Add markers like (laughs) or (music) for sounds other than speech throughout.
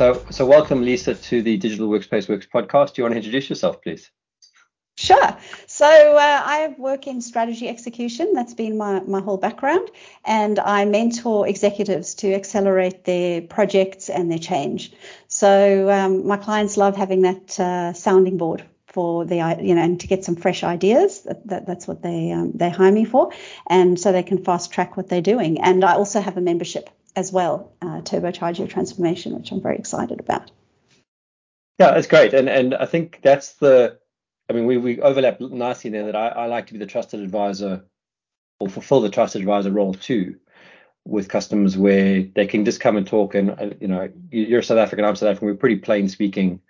So, so welcome, Lisa, to the Digital Workspace Works podcast. Do you want to introduce yourself, please? Sure. So uh, I work in strategy execution. That's been my, my whole background. And I mentor executives to accelerate their projects and their change. So um, my clients love having that uh, sounding board for the you know and to get some fresh ideas that, that that's what they um, they hire me for and so they can fast track what they're doing and i also have a membership as well, uh, turbocharge your transformation, which I'm very excited about. Yeah, that's great, and and I think that's the, I mean, we we overlap nicely there. That I, I like to be the trusted advisor, or fulfill the trusted advisor role too, with customers where they can just come and talk. And you know, you're South African, I'm South African. We're pretty plain speaking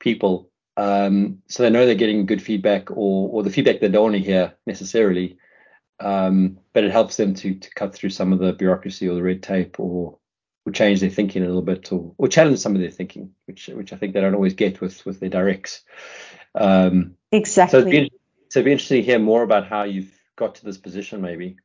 people, um, so they know they're getting good feedback, or or the feedback they don't want to hear necessarily um, but it helps them to to cut through some of the bureaucracy or the red tape or or change their thinking a little bit or or challenge some of their thinking, which which I think they don't always get with with their directs. Um, exactly. So it'd, be, so it'd be interesting to hear more about how you've got to this position, maybe.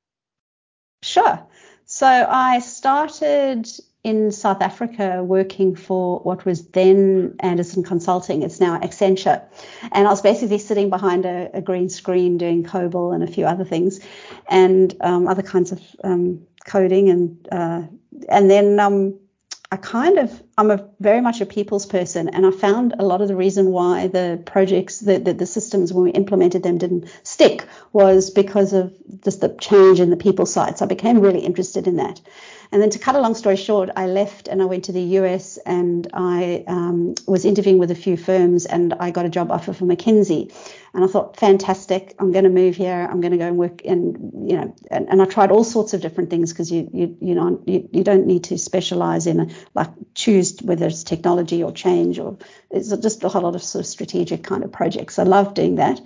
Sure. So I started in South Africa working for what was then Andersen Consulting. It's now Accenture. And I was basically sitting behind a, a green screen doing COBOL and a few other things and um, other kinds of um, coding. And, uh, and then um, I kind of, I'm a very much a people's person. And I found a lot of the reason why the projects, the, the, the systems, when we implemented them, didn't stick was because of just the change in the people side. So I became really interested in that. And then to cut a long story short, I left and I went to the US and I um, was interviewing with a few firms and I got a job offer for McKinsey. And I thought, fantastic, I'm going to move here. I'm going to go and work in, you know, and, and I tried all sorts of different things because you, you, you know, you, you don't need to specialize in a, like choose whether it's technology or change or it's just a whole lot of sort of strategic kind of projects. I love doing that.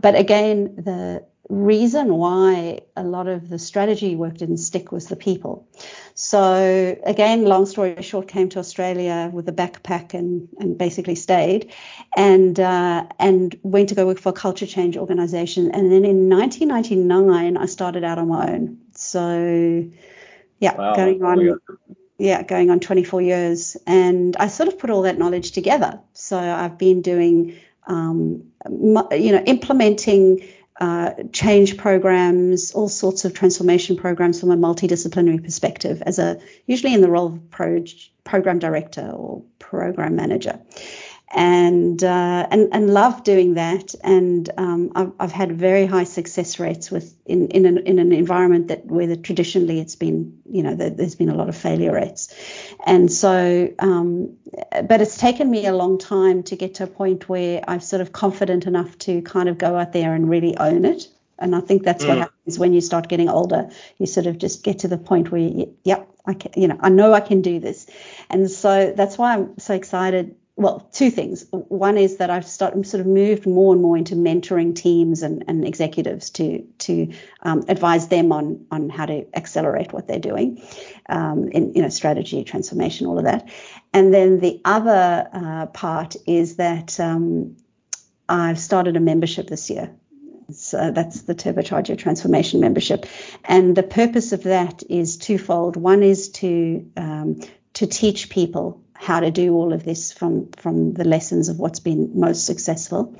But again, the, reason why a lot of the strategy work didn't stick was the people. So again, long story short, came to Australia with a backpack and, and basically stayed, and uh, and went to go work for a culture change organization. And then in 1999, I started out on my own. So yeah, wow. going on. Yeah, going on 24 years, and I sort of put all that knowledge together. So I've been doing, um, you know, implementing uh, change programs, all sorts of transformation programs from a multidisciplinary perspective, as a usually in the role of pro, program director or program manager and uh, and and love doing that. And um, I've, I've, had very high success rates with in in an, in an environment that where the, traditionally it's been you know the, there's been a lot of failure rates, and so um, but it's taken me a long time to get to a point where I'm sort of confident enough to kind of go out there and really own it. And I think that's mm. what happens when you start getting older. You sort of just get to the point where, you, yep, I can, you know, I know I can do this. And so that's why I'm so excited well, two things. One is that I've started, sort of moved more and more into mentoring teams and, and executives to to um, advise them on on how to accelerate what they're doing um, in you know strategy, transformation, all of that. And then the other uh, part is that um, I've started a membership this year. So that's the Turbocharge Your Transformation membership, and the purpose of that is twofold. One is to um, to teach people how to do all of this from from the lessons of what's been most successful.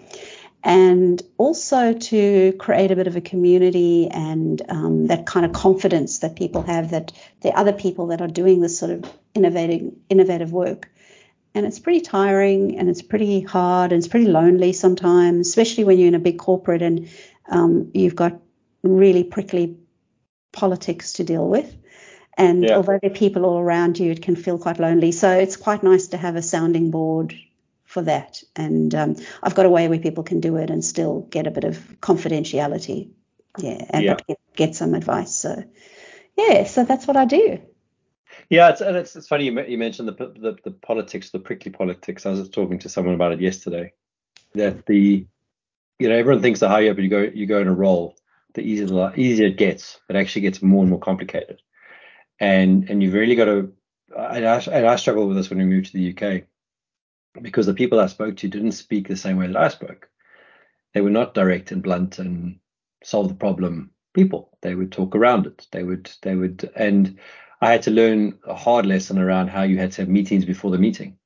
And also to create a bit of a community and um, that kind of confidence that people have that there are other people that are doing this sort of innovating innovative work. And it's pretty tiring and it's pretty hard and it's pretty lonely sometimes especially when you're in a big corporate and um, you've got really prickly politics to deal with and yeah. although there are people all around you, it can feel quite lonely. So it's quite nice to have a sounding board for that. And um, I've got a way where people can do it and still get a bit of confidentiality. Yeah, and yeah. Get, get some advice. So yeah, so that's what I do. Yeah, it's, and it's, it's funny you, you mentioned the, the the politics, the prickly politics. I was talking to someone about it yesterday. That the you know everyone thinks the higher up you go you go in a role, the easier the easier it gets. It actually gets more and more complicated, and and you've really got to. And I, and I struggled with this when we moved to the UK because the people I spoke to didn't speak the same way that I spoke. They were not direct and blunt and solve the problem people. They would talk around it. They would they would and I had to learn a hard lesson around how you had to have meetings before the meeting.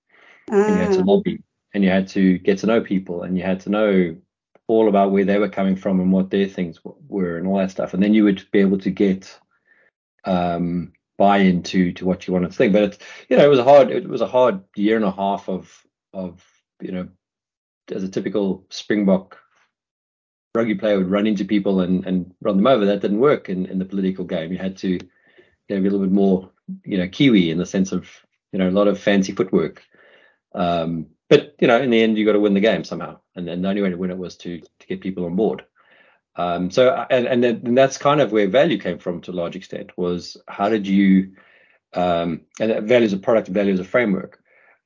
And you had to ah. lobby and you had to get to know people and you had to know all about where they were coming from and what their things were and all that stuff. And then you would be able to get um, buy into to what you wanted to think. But it's you know, it was a hard it was a hard year and a half of of you know, as a typical Springbok rugby player would run into people and, and run them over. That didn't work in, in the political game. You had to you know, be a little bit more, you know, Kiwi in the sense of, you know, a lot of fancy footwork. Um, but you know, in the end, you got to win the game somehow, and then the only way to win it was to to get people on board. Um, so and and, then, and that's kind of where value came from to a large extent was how did you um, and value is a product, value is a framework.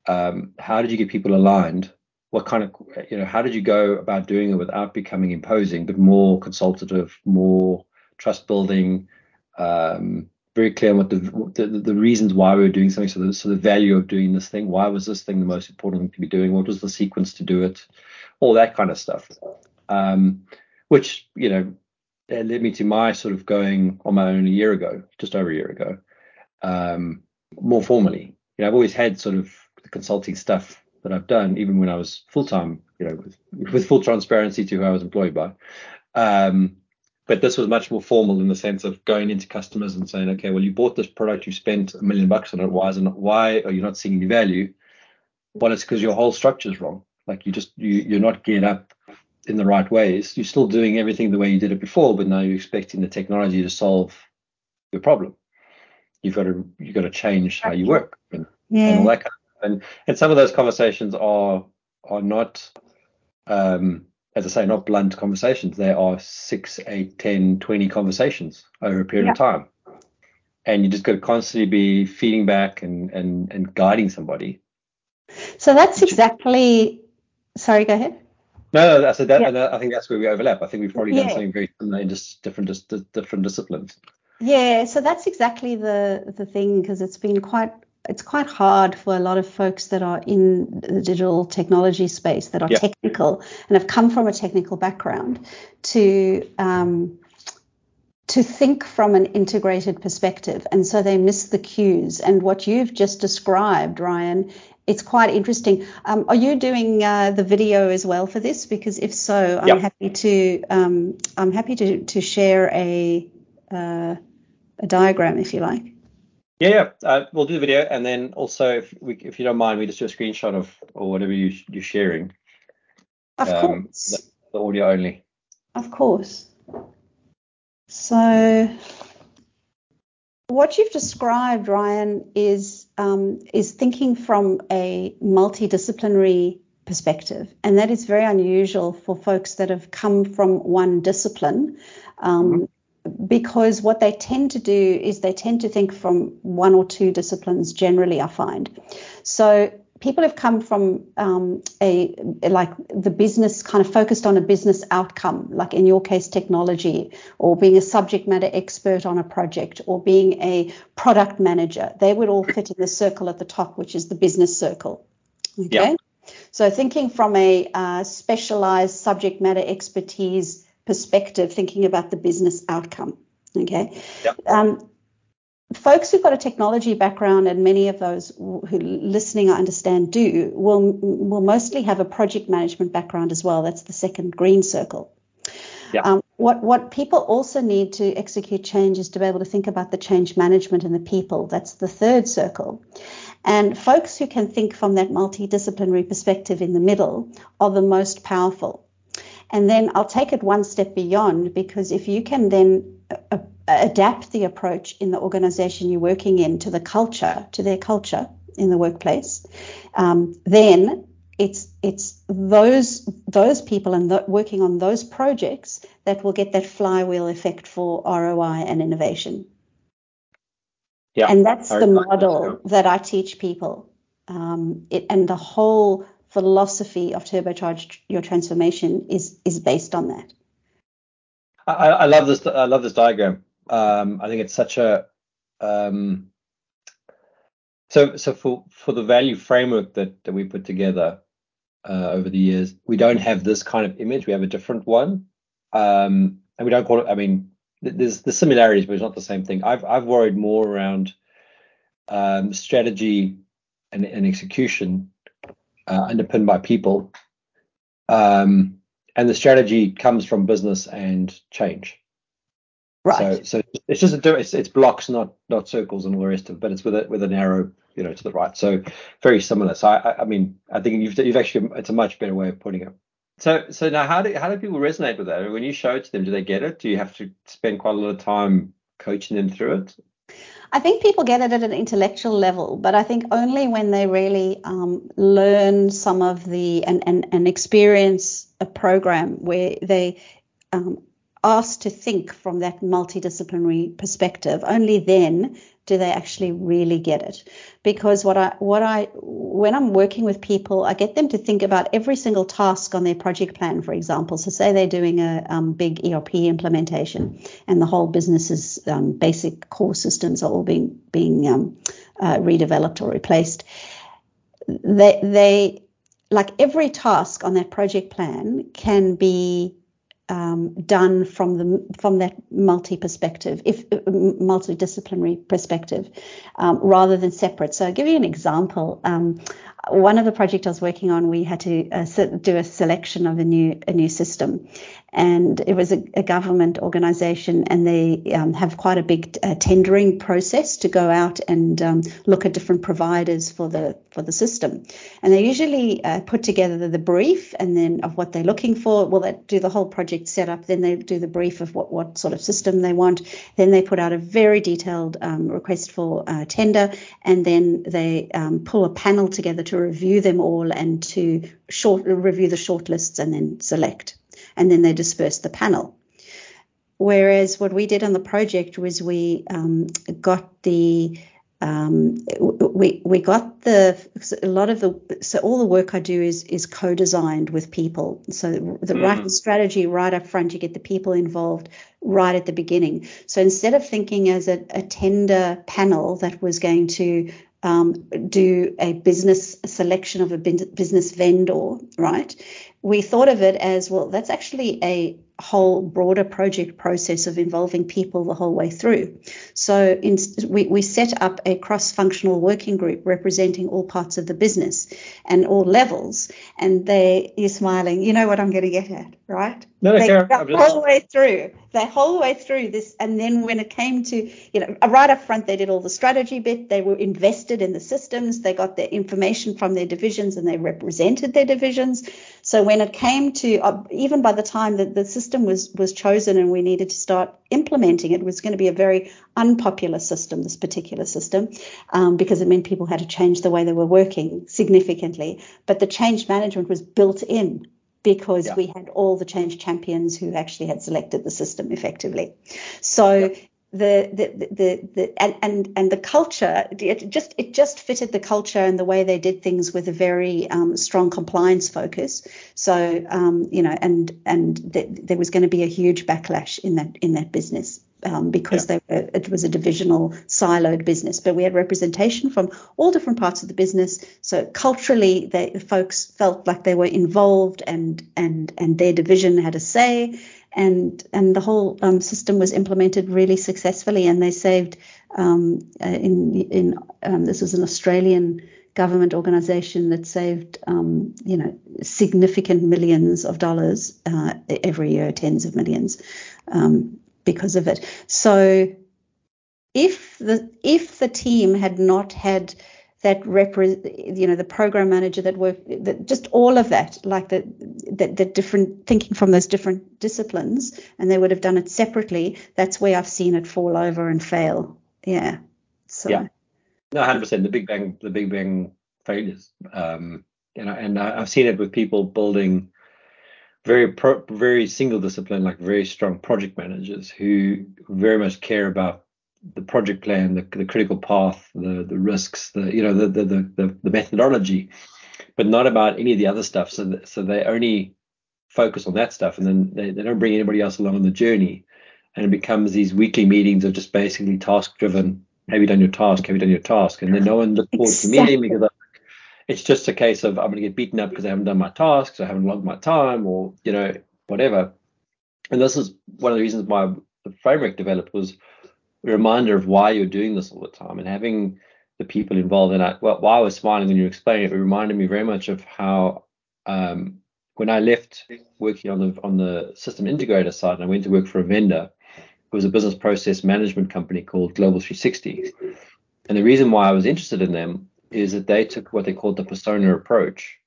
Um, how did you get people aligned? What kind of you know how did you go about doing it without becoming imposing, but more consultative, more trust building, um, very clear on what the, the, the reasons why we were doing something. So the so the value of doing this thing. Why was this thing the most important thing to be doing? What was the sequence to do it? All that kind of stuff. Um, which you know led me to my sort of going on my own a year ago, just over a year ago, um, more formally. You know, I've always had sort of the consulting stuff that I've done, even when I was full time. You know, with, with, full transparency to who I was employed by. Um, but this was much more formal in the sense of going into customers and saying, okay, well, you bought this product, you spent a million bucks on it. Why is it not, why are you not seeing any value? Well, it's because your whole structure is wrong. Like you just you you're not geared up in the right ways. You're still doing everything the way you did it before, but now you're expecting the technology to solve your problem. You've got to you've got to change how you work and, yeah. and all that kind of and and some of those conversations are are not um as I say, not blunt conversations. There are six, eight, 10, 20 conversations over a period yeah. of time. And you just got to constantly be feeding back and, and, and guiding somebody. So that's exactly, sorry, go ahead. No, no, that's a, that, yeah. and I think that's where we overlap. I think we've probably done yeah. something very similar in just different, just different disciplines. Yeah, so that's exactly the the thing because it's been quite it's quite hard for a lot of folks that are in the digital technology space that are technical and have come from a technical background to um, to think from an integrated perspective, and so they miss the cues. And what you've just described, Ryan, it's quite interesting. Um, are you doing uh, the video as well for this? Because if so, I'm yep. happy to um, I'm happy to to share a uh, a diagram if you like. Yeah, yeah. Uh, we'll do the video, and then also, if we, if you don't mind, we just do a screenshot of or whatever you you're sharing. Of um, course. The, the audio only. Of course. So, what you've described, Ryan, is um, is thinking from a multidisciplinary perspective, and that is very unusual for folks that have come from one discipline. Um, mm-hmm because what they tend to do is they tend to think from one or two disciplines generally, I find. So people have come from um, a like the business kind of focused on a business outcome, like in your case, technology, or being a subject matter expert on a project, or being a product manager. They would all fit in the circle at the top, which is the business circle. Okay. So thinking from a uh, specialized subject matter expertise perspective, thinking about the business outcome. Okay. Yep. Um, folks who've got a technology background, and many of those who listening, I understand, do, will will mostly have a project management background as well. That's the second green circle. Yep. Um, what what people also need to execute change is to be able to think about the change management and the people. That's the third circle. And folks who can think from that multidisciplinary perspective in the middle are the most powerful. And then I'll take it one step beyond because if you can then uh, adapt the approach in the organization you're working in to the culture, to their culture in the workplace, um, then it's it's those those people and the, working on those projects that will get that flywheel effect for ROI and innovation. Yeah. And that's the model that I teach people. Um, it, and the whole philosophy of turbocharge your transformation is is based on that. I, I love this. I love this diagram. Um, I think it's such a um, so so for for the value framework that that we put together uh, over the years, we don't have this kind of image. We have a different one, um, and we don't call it. I mean, th- there's the similarities, but it's not the same thing. I've I've worried more around um, strategy and, and execution uh, underpinned by people. Um, and the strategy comes from business and change. Right. So, so it's just a, di- it's, it's blocks, not not circles and all the rest of it, but it's with a with an arrow, you know, to the right. So very similar. So I, I- I mean, I think you've you've actually it's a much better way of putting it. So so now how do how do people resonate with that? When you show it to them, do they get it? Do you have to spend quite a lot of time coaching them through it? I think people get it at an intellectual level, but I think only when they really um, learn some of the and, and, and experience a program where they um, asked to think from that multidisciplinary perspective, only then do they actually really get it. Because what I what I when I'm working with people, I get them to think about every single task on their project plan, for example. So say they're doing a um, big ERP implementation, and the whole business's um, basic core systems are all being being um, uh, redeveloped or replaced. They they like every task on that project plan can be um, done from the from that multi perspective, if multidisciplinary perspective, um, rather than separate. So I'll give you an example. Um, one of the projects I was working on, we had to uh, do a selection of a new a new system, and it was a, a government organisation, and they um, have quite a big uh, tendering process to go out and um, look at different providers for the for the system, and they usually uh, put together the, brief and then of what they're looking for. Well, they do the whole project setup, then they do the brief of what what sort of system they want, then they put out a very detailed um, request for uh, tender, and then they um, pull a panel together to review them all and to short review the shortlists and then select and then they dispersed the panel. Whereas what we did on the project was we um, got the um, we we got the a lot of the so all the work I do is is co-designed with people. So the mm. right strategy right up front, you get the people involved right at the beginning. So instead of thinking as a, a tender panel that was going to um, do a business a selection of a business vendor, right? We thought of it as well. That's actually a whole broader project process of involving people the whole way through. So in, we, we set up a cross-functional working group representing all parts of the business and all levels. And they, you're smiling, you know what I'm going to get at, right? No, they sure. the whole way through, the whole way through this. And then when it came to, you know, uh, right up front, they did all the strategy bit. They were invested in the systems. They got their information from their divisions and they represented their divisions. So when it came to, uh, even by the time that the system was was chosen and we needed to start implementing it, it was going to be a very unpopular system. This particular system, um, because it meant people had to change the way they were working significantly. But the change management was built in because yeah. we had all the change champions who actually had selected the system effectively. So yeah. The, the, the, the, and, and, and the culture, it just, it just fitted the culture and the way they did things with a very um, strong compliance focus. So, um, you know, and, and th- there was going to be a huge backlash in that, in that business um, because yeah. they were, it was a divisional siloed business. But we had representation from all different parts of the business. So culturally, they, the folks felt like they were involved and and and their division had a say. And and the whole um, system was implemented really successfully, and they saved um, uh, in in um, this was an Australian government organisation that saved, um, you know, significant millions of dollars uh, every year, tens of millions, um, because of it. So if the if the team had not had that repre- you know the program manager that worked that just all of that like the, the the different thinking from those different disciplines and they would have done it separately that's where I've seen it fall over and fail. Yeah. So yeah. No 100% the big bang the big bang failures. Um you know and I've seen it with people building very pro, very single discipline, like very strong project managers who very much care about the project plan, the, the critical path, the the risks, the you know the the the, the methodology, but not about any of the other stuff. So so they only focus on that stuff, and then they, they don't bring anybody else along on the journey, and it becomes these weekly meetings of just basically task driven. Have you done your task? Have you done your task? And then no one looks forward exactly. to meeting because it's just a case of I'm going to get beaten up because I haven't done my tasks, I haven't logged my time, or you know whatever. And this is one of the reasons why the framework developed was a reminder of why you're doing this all the time and having the people involved. And I, well, while I was smiling when you were explaining it, it reminded me very much of how um, when I left working on the on the system integrator side and I went to work for a vendor, it was a business process management company called Global 360. And the reason why I was interested in them is that they took what they called the persona approach,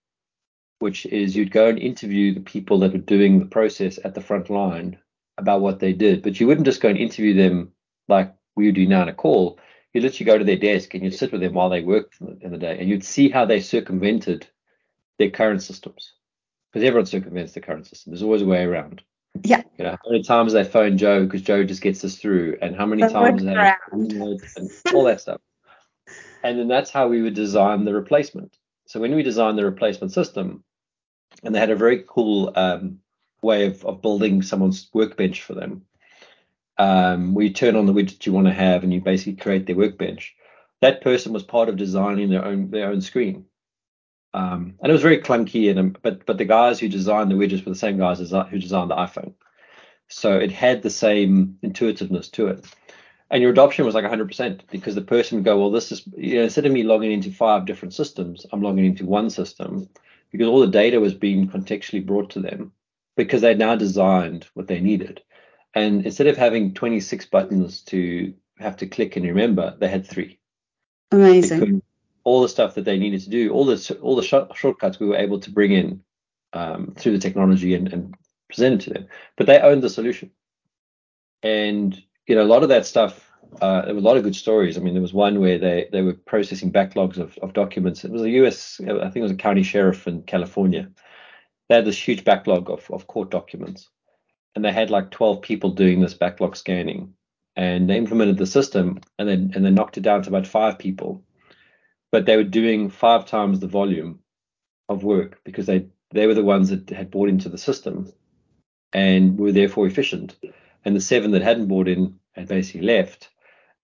which is you'd go and interview the people that were doing the process at the front line about what they did, but you wouldn't just go and interview them like we would do now in a call. You literally go to their desk and you'd sit with them while they worked in the day, and you'd see how they circumvented their current systems, because everyone circumvents the current system. There's always a way around. Yeah. You know, how many times they phone Joe because Joe just gets us through, and how many times they and all that stuff. And then that's how we would design the replacement. So when we designed the replacement system, and they had a very cool um, way of, of building someone's workbench for them, um, where you turn on the widget you want to have and you basically create their workbench. That person was part of designing their own their own screen. Um, and it was very clunky, and um, but but the guys who designed the widgets were the same guys as, who designed the iPhone, so it had the same intuitiveness to it and your adoption was like 100% because the person would go, well, this is, you know, instead of me logging into five different systems, I'm logging into one system because all the data was being contextually brought to them because they'd now designed what they needed. And instead of having 26 buttons to have to click and remember, they had three. Amazing. all the stuff that they needed to do, all the all the sh- shortcuts we were able to bring in um, through the technology and, and present it to them. But they owned the solution. And you know, a lot of that stuff, uh, there were a lot of good stories. I mean, there was one where they, they were processing backlogs of, of documents. It was a US, I think it was a county sheriff in California. They had this huge backlog of, of court documents. And they had like 12 people doing this backlog scanning. And they implemented the system and then and then knocked it down to about five people. But they were doing five times the volume of work because they they were the ones that had bought into the system and were therefore efficient and the seven that hadn't bought in had basically left.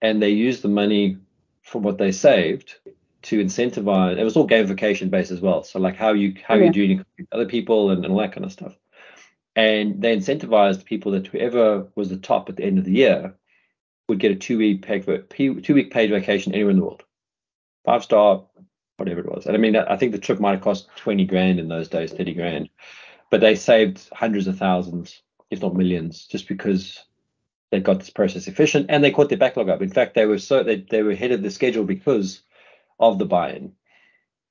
And they used the money from what they saved to incentivize. It was all gamification based as well. So like how you how yeah. you doing other people and, and all that kind of stuff. And they incentivized people that whoever was the top at the end of the year would get a two week paid two week paid vacation anywhere in the world, five star, whatever it was. And I mean, I think the trip might have cost twenty grand in those days, thirty grand, but they saved hundreds of thousands if not millions, just because they got this process efficient and they caught their backlog up. In fact, they were so they, they were ahead of the schedule because of the buy-in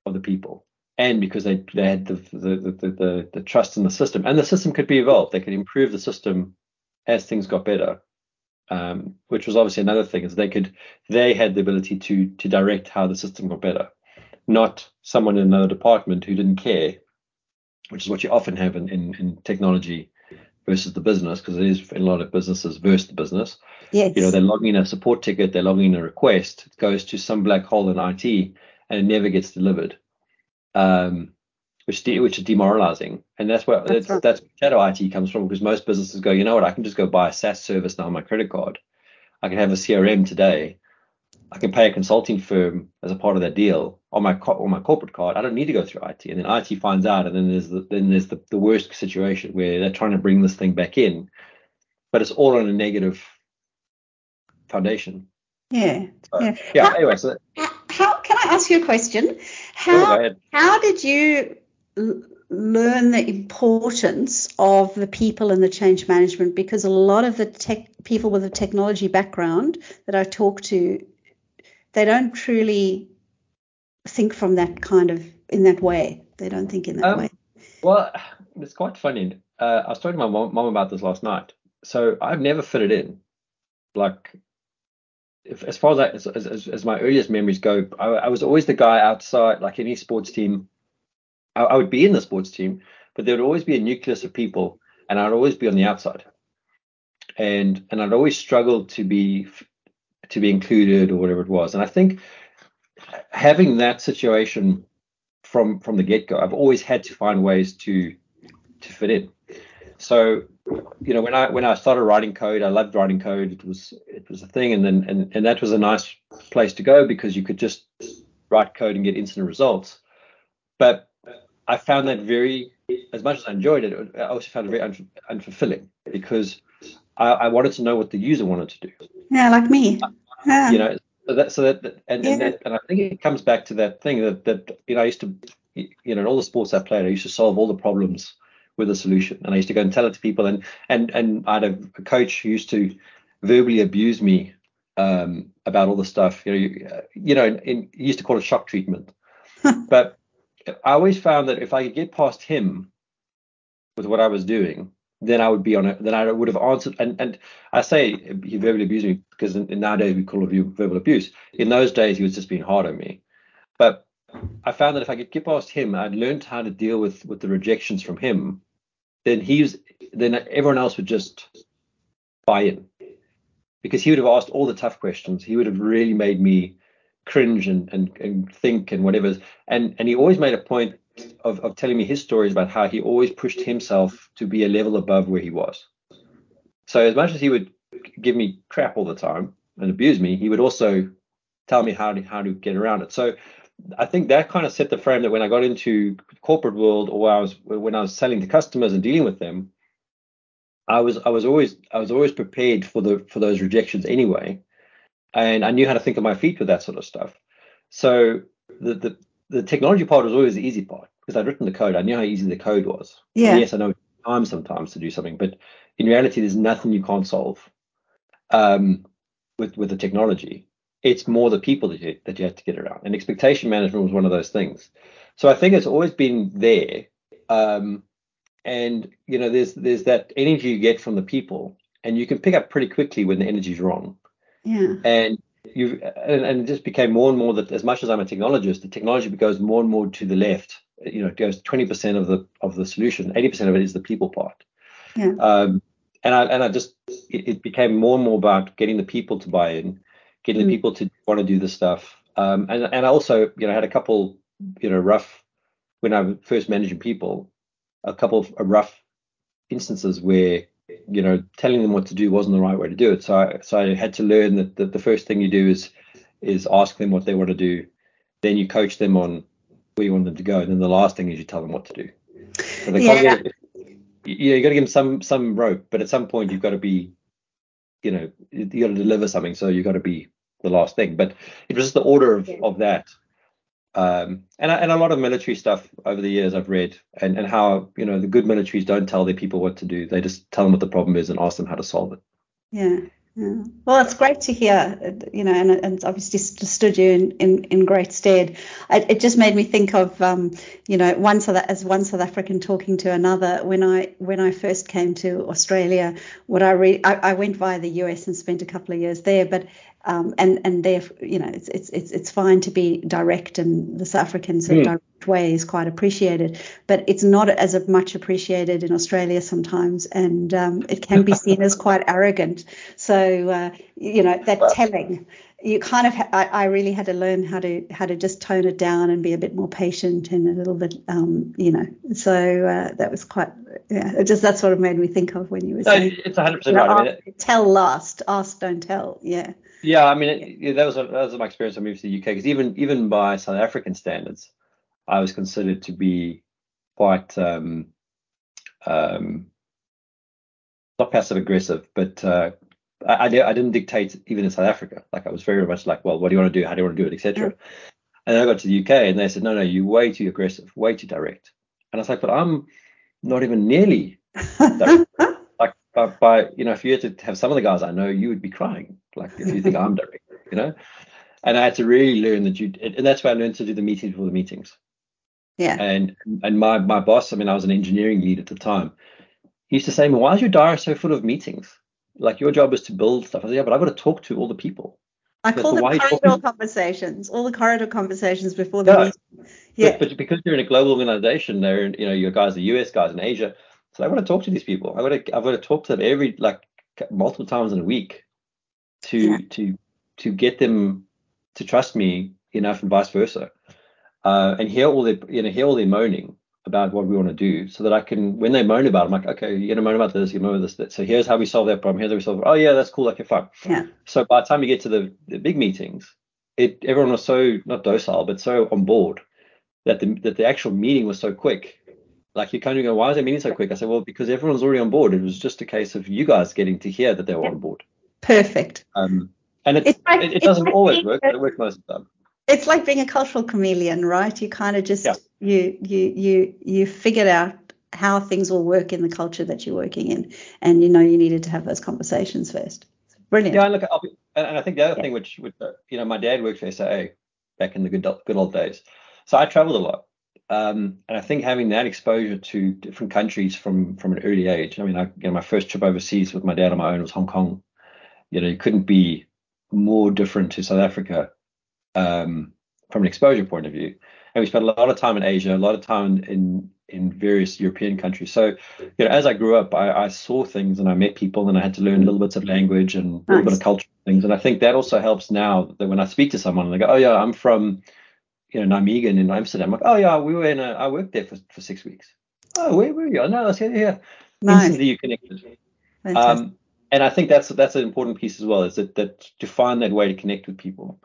of the people and because they, they had the the, the, the, the trust in the system and the system could be evolved. They could improve the system as things got better. Um, which was obviously another thing is they could they had the ability to to direct how the system got better, not someone in another department who didn't care, which is what you often have in, in, in technology versus the business because it is in a lot of businesses versus the business. Yes. You know, they're logging a support ticket, they're logging a request, it goes to some black hole in IT and it never gets delivered, um, which de- which is demoralizing. And that's where that's, that's, that's shadow IT comes from because most businesses go, you know what, I can just go buy a SaaS service now on my credit card. I can have a CRM today I can pay a consulting firm as a part of that deal on my on my corporate card. I don't need to go through IT, and then IT finds out, and then there's the, then there's the, the worst situation where they're trying to bring this thing back in, but it's all on a negative foundation. Yeah. So, yeah. Yeah. How, anyway, so can I ask you a question? How oh, how did you learn the importance of the people and the change management? Because a lot of the tech people with a technology background that I talk to they don't truly think from that kind of in that way. They don't think in that um, way. Well, it's quite funny. Uh, I was talking to my mom, mom about this last night. So I've never fitted in. Like, if, as far as, I, as, as, as my earliest memories go, I, I, was always the guy outside, like any sports team. I, I would be in the sports team, but there would always be a nucleus of people, and I'd always be on the outside. And and I'd always struggle to be to be included or whatever it was. And I think having that situation from from the get go, I've always had to find ways to to fit in. So you know when I when I started writing code, I loved writing code. It was it was a thing, and then and and that was a nice place to go because you could just write code and get instant results. But I found that very as much as I enjoyed it, I also found it very un- unfulfilling because I, I, wanted to know what the user wanted to do. Yeah, like me. Yeah. You know, so that so that and yeah. and, that, and I think it comes back to that thing that that you know I used to you know in all the sports I played I used to solve all the problems with a solution and I used to go and tell it to people and and and I had a, coach who used to verbally abuse me um, about all the stuff you know you, uh, you know in, in, he used to call it shock treatment (laughs) but I always found that if I could get past him with what I was doing then I would be on it. Then I would have answered. And and I say he verbally abused me because in, in nowadays we call it verbal abuse. In those days he was just being hard on me. But I found that if I could get past him, I'd learned how to deal with with the rejections from him. Then he's then everyone else would just buy in because he would have asked all the tough questions. He would have really made me cringe and and, and think and whatever. And and he always made a point of, of telling me his stories about how he always pushed himself to be a level above where he was. So as much as he would give me crap all the time and abuse me, he would also tell me how to how to get around it. So I think that kind of set the frame that when I got into corporate world or I was when I was selling to customers and dealing with them, I was I was always I was always prepared for the for those rejections anyway. And I knew how to think on my feet with that sort of stuff. So the the the technology part was always the easy part because I'd written the code. I knew how easy the code was. Yeah. And yes, I know time sometimes to do something, but in reality, there's nothing you can't solve um, with with the technology. It's more the people that you that you have to get around, and expectation management was one of those things. So I think it's always been there, um, and you know, there's there's that energy you get from the people, and you can pick up pretty quickly when the energy's wrong. Yeah. And you and, and it just became more and more that as much as I'm a technologist, the technology goes more and more to the left. You know, it goes 20% of the of the solution, 80% of it is the people part. Yeah. Um, and I and I just it, it, became more and more about getting the people to buy in, getting mm. the people to want to do the stuff. Um, and and I also you know had a couple you know rough when I was first managing people, a couple of rough instances where you know, telling them what to do wasn't the right way to do it. So I, so I had to learn that the, the first thing you do is is ask them what they want to do, then you coach them on where you want them to go, and then the last thing is you tell them what to do. So yeah. can't get, you, know, you got to give them some some rope, but at some point you've got to be, you know, you got to deliver something, so you've got to be the last thing. But it was just the order of, of that um, and and a lot of military stuff over the years I've read, and and how you know the good militaries don't tell their people what to do; they just tell them what the problem is and ask them how to solve it. Yeah. Yeah. Well, it's great to hear, you know, and, and obviously stood you in, in, in great stead. I, it just made me think of, um, you know, one South, as one South African talking to another. When I when I first came to Australia, what I read, I, I went via the US and spent a couple of years there, but um, and and there, you know, it's it's it's fine to be direct, and the South African sort of mm. direct way is quite appreciated, but it's not as much appreciated in Australia sometimes, and um, it can be seen as quite arrogant. So uh, you know that telling, you kind of, ha- I, I, really had to learn how to how to just tone it down and be a bit more patient and a little bit, um, you know. So uh, that was quite, yeah, it just that sort of made me think of when you were saying, it's 100 percent right. I mean, it, tell last, ask, don't tell, yeah. Yeah, I mean, it, that was a, that was my experience. I moved to the UK because even even by South African standards, I was considered to be quite um, um, not passive aggressive, but uh, I, I, didn't dictate even in South Africa. Like I was very much like, well, what do you want to do? How do you want to do it, etc. Mm. And then I got to the UK and they said, no, no, you're way too aggressive, way too direct. And I was like, but I'm not even nearly (laughs) like by, by, you know, if you had to have some of the guys I know, you would be crying. Like if you think I'm direct, you know. And I had to really learn that you, and that's why I learned to do the meetings before the meetings. Yeah. And and my my boss, I mean, I was an engineering lead at the time. He used to say, "Why is your diary so full of meetings? Like your job is to build stuff." I said, "Yeah, but I've got to talk to all the people." I call them corridor conversations. All the corridor conversations before the yeah. meeting. Yeah. But, but, because you're in a global organization, there, you know, your guys are US guys in Asia. So I want to talk to these people. I want to, I've got to talk to them every like multiple times in a week to yeah. to to get them to trust me enough and vice versa, uh, and hear all their you know hear all their moaning about what we want to do, so that I can when they moan about, it, I'm like, okay, you're gonna moan about this, you're going to moan about this, that. So here's how we solve that problem. Here's how we solve. It. Oh yeah, that's cool. Okay, fine. Yeah. So by the time you get to the, the big meetings, it everyone was so not docile, but so on board that the that the actual meeting was so quick. Like you kind of go, why is that meeting so quick? I said, well, because everyone's already on board. It was just a case of you guys getting to hear that they were on board. Perfect. Um, and it, like, it, it doesn't like always work, but it works most of the time. It's like being a cultural chameleon, right? You kind of just yeah. You you you you figured out how things will work in the culture that you're working in, and you know you needed to have those conversations first. Brilliant. Yeah, look, I'll be, and I think the other yeah. thing, which, which uh, you know, my dad worked for SAA back in the good good old days, so I traveled a lot. Um, and I think having that exposure to different countries from from an early age. I mean, I, you know, my first trip overseas with my dad on my own was Hong Kong. You know, you couldn't be more different to South Africa um, from an exposure point of view. And we spent a lot of time in Asia, a lot of time in in various European countries. So, you know, as I grew up, I, I saw things and I met people and I had to learn little bits of language and a little bit of culture things. And I think that also helps now that when I speak to someone and they go, oh yeah, I'm from you know, Nijmegen in Amsterdam. I'm like, oh yeah, we were in a, I worked there for, for six weeks. Oh, where were you? Oh, no, I was here. Yeah. Nice. Instantly you connected. Um, and I think that's that's an important piece as well, is that that to find that way to connect with people.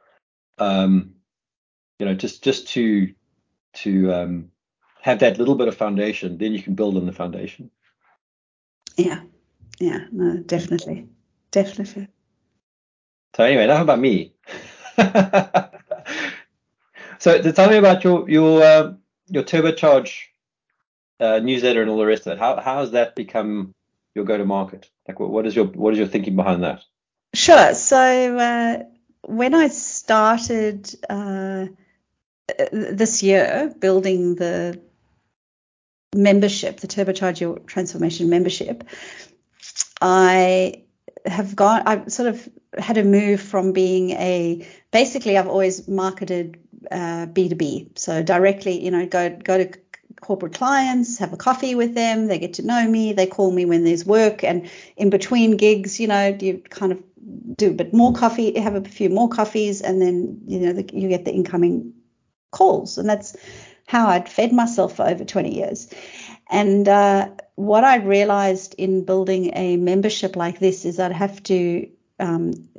Um, you know, just just to to um, have that little bit of foundation, then you can build on the foundation. Yeah, yeah, no, definitely, definitely. So anyway, enough about me. (laughs) So, to tell me about your your uh, your turbocharge uh, newsletter and all the rest of it. How how has that become your go to market? Like, what, what is your what is your thinking behind that? Sure. So uh, when I started uh, this year building the membership, the Turbocharge Your Transformation membership, I have gone. I've sort of had a move from being a basically I've always marketed uh, B2B. So directly, you know, go go to corporate clients, have a coffee with them, they get to know me, they call me when there's work, and in between gigs, you know, you kind of do a bit more coffee, have a few more coffees, and then you know the, you get the incoming calls, and that's how I'd fed myself for over 20 years. And uh, what I realized in building a membership like this is I'd have to um,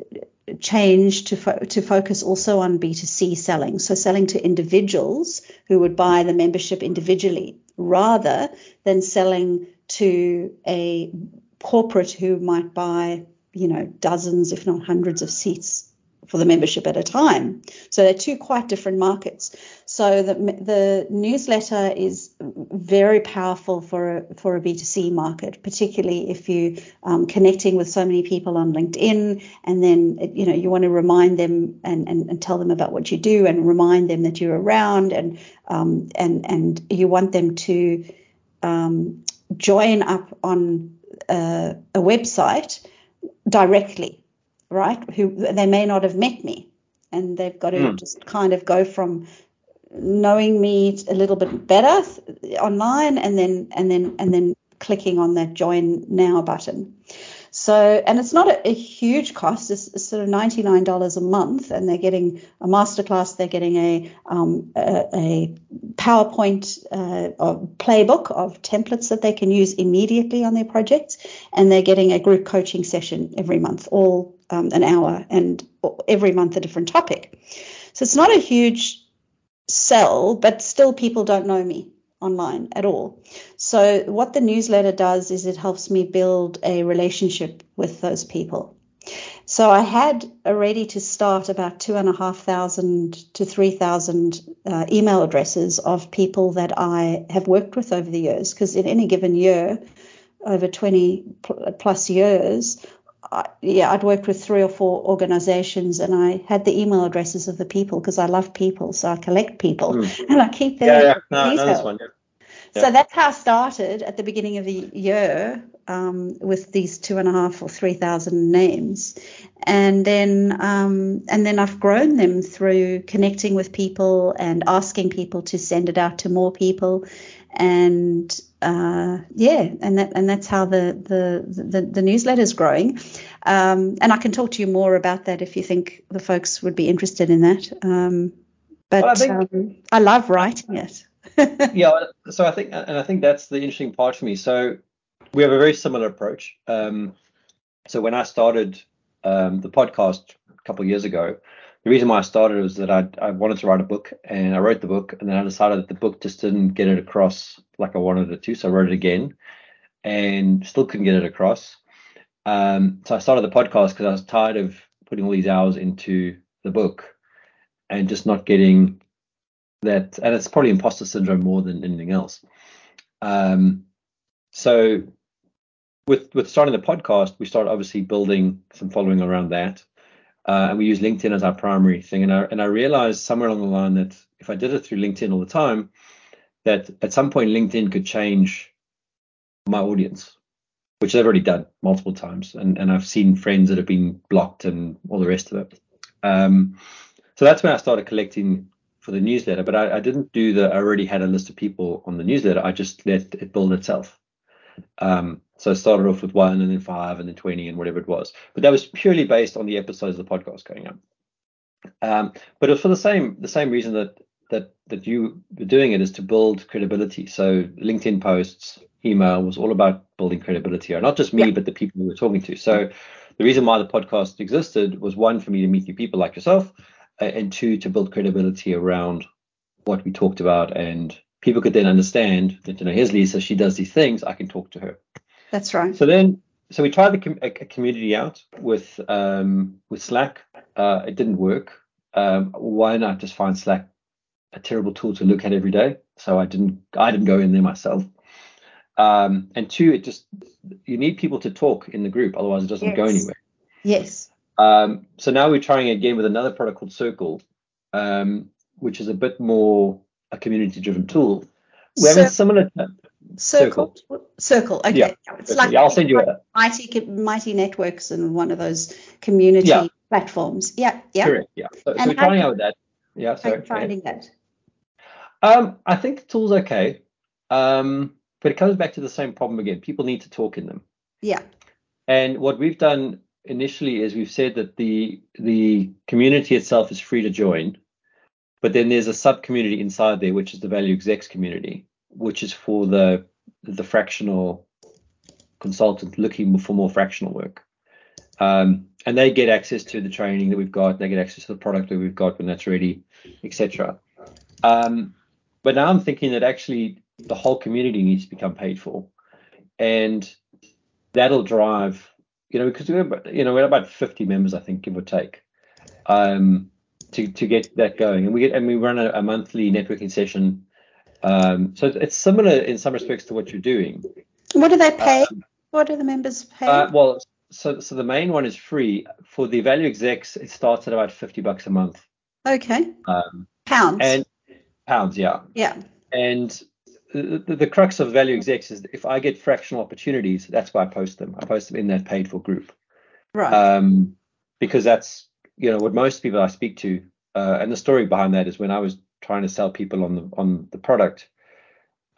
change to fo- to focus also on B2C selling, so selling to individuals who would buy the membership individually rather than selling to a corporate who might buy, you know, dozens if not hundreds of seats for the membership at a time. So they're two quite different markets. So the, the newsletter is very powerful for a, for a B2C market, particularly if you um, connecting with so many people on LinkedIn, and then you know you want to remind them and, and, and tell them about what you do, and remind them that you're around, and um, and and you want them to um, join up on a, a website directly right? Who they may not have met me, and they've got to mm. just kind of go from knowing me a little bit better online, and then and then and then clicking on that join now button. So, and it's not a, a huge cost. It's, it's, sort of $99 a month, and they're getting a masterclass. They're getting a um, a, a, PowerPoint uh, playbook of templates that they can use immediately on their projects, and they're getting a group coaching session every month, all um, an hour, and every month a different topic. So it's not a huge sell, but still people don't know me online at all. So, what the newsletter does is it helps me build a relationship with those people. So, I had already to start about two and a half thousand to three thousand uh, email addresses of people that I have worked with over the years, because in any given year, over 20 plus years, yeah, I'd worked with three or four organizations and I had the email addresses of the people because I love people. So I collect people mm. (laughs) and I keep their yeah, yeah. No, details. One, yeah. Yeah. So that's how I started at the beginning of the year um, with these two and a half or three thousand names, and then um, and then I've grown them through connecting with people and asking people to send it out to more people, and uh, yeah, and that and that's how the the the, the newsletter is growing. Um, and I can talk to you more about that if you think the folks would be interested in that. Um, but well, I, think, um, I love writing it. (laughs) yeah, so I think, and I think that's the interesting part for me. So we have a very similar approach. Um, so when I started um, the podcast a couple of years ago, the reason why I started was that I, I wanted to write a book, and I wrote the book, and then I decided that the book just didn't get it across like I wanted it to, so I wrote it again, and still couldn't get it across. Um, so I started the podcast because I was tired of putting all these hours into the book and just not getting that. And it's probably imposter syndrome more than anything else. Um, so with with starting the podcast, we started obviously building some following around that. Uh, and we use LinkedIn as our primary thing. And I, and I realized somewhere along the line that if I did it through LinkedIn all the time, that at some point LinkedIn could change my audience, which they've already done multiple times. And, and I've seen friends that have been blocked and all the rest of it. Um, so that's when I started collecting for the newsletter. But I, I didn't do the, I already had a list of people on the newsletter. I just let it build itself. Um, so I started off with one and then five and then 20 and whatever it was. But that was purely based on the episodes of the podcast going up. Um, but it was for the same the same reason that that that you were doing it is to build credibility. So LinkedIn posts, email was all about building credibility, or not just me, yeah. but the people we were talking to. So the reason why the podcast existed was one for me to meet new people like yourself, and two to build credibility around what we talked about and people could then understand that you know here's Lisa, she does these things, I can talk to her. That's right. So then, so we tried the com- a, community out with um, with Slack. Uh, it didn't work. Um, why not just find Slack a terrible tool to look at every day? So I didn't I didn't go in there myself. Um, and two, it just you need people to talk in the group, otherwise it doesn't yes. go anywhere. Yes. Um, so now we're trying again with another product called Circle, um, which is a bit more a community-driven tool. We have a similar circle. Circle. Circle. Okay. Yeah. It's like yeah, I'll send you a mighty mighty networks and one of those community yeah. platforms. Yeah. Yeah. Correct. Yeah. So, so we're trying out that. Yeah. Sorry. Finding that. Um, I think the tool's okay. Um, but it comes back to the same problem again. People need to talk in them. Yeah. And what we've done initially is we've said that the the community itself is free to join, but then there's a sub community inside there, which is the value execs community, which is for the the fractional consultant looking for more fractional work. Um, and they get access to the training that we've got, they get access to the product that we've got when that's ready, etc. Um, but now I'm thinking that actually the whole community needs to become paid for, and that'll drive, you know, because we're you know we're about 50 members, I think, give or take, um, to to get that going, and we get and we run a, a monthly networking session um, so it's similar in some respects to what you're doing. What do they pay? Um, what do the members pay? Uh, well, so so the main one is free. For the value execs, it starts at about 50 bucks a month. Okay. Um, pounds. And pounds, yeah. Yeah. And the, the, the, crux of value execs is if I get fractional opportunities, that's why I post them. I post them in that paid for group. Right. Um, because that's you know what most people I speak to, uh, and the story behind that is when I was trying to sell people on the on the product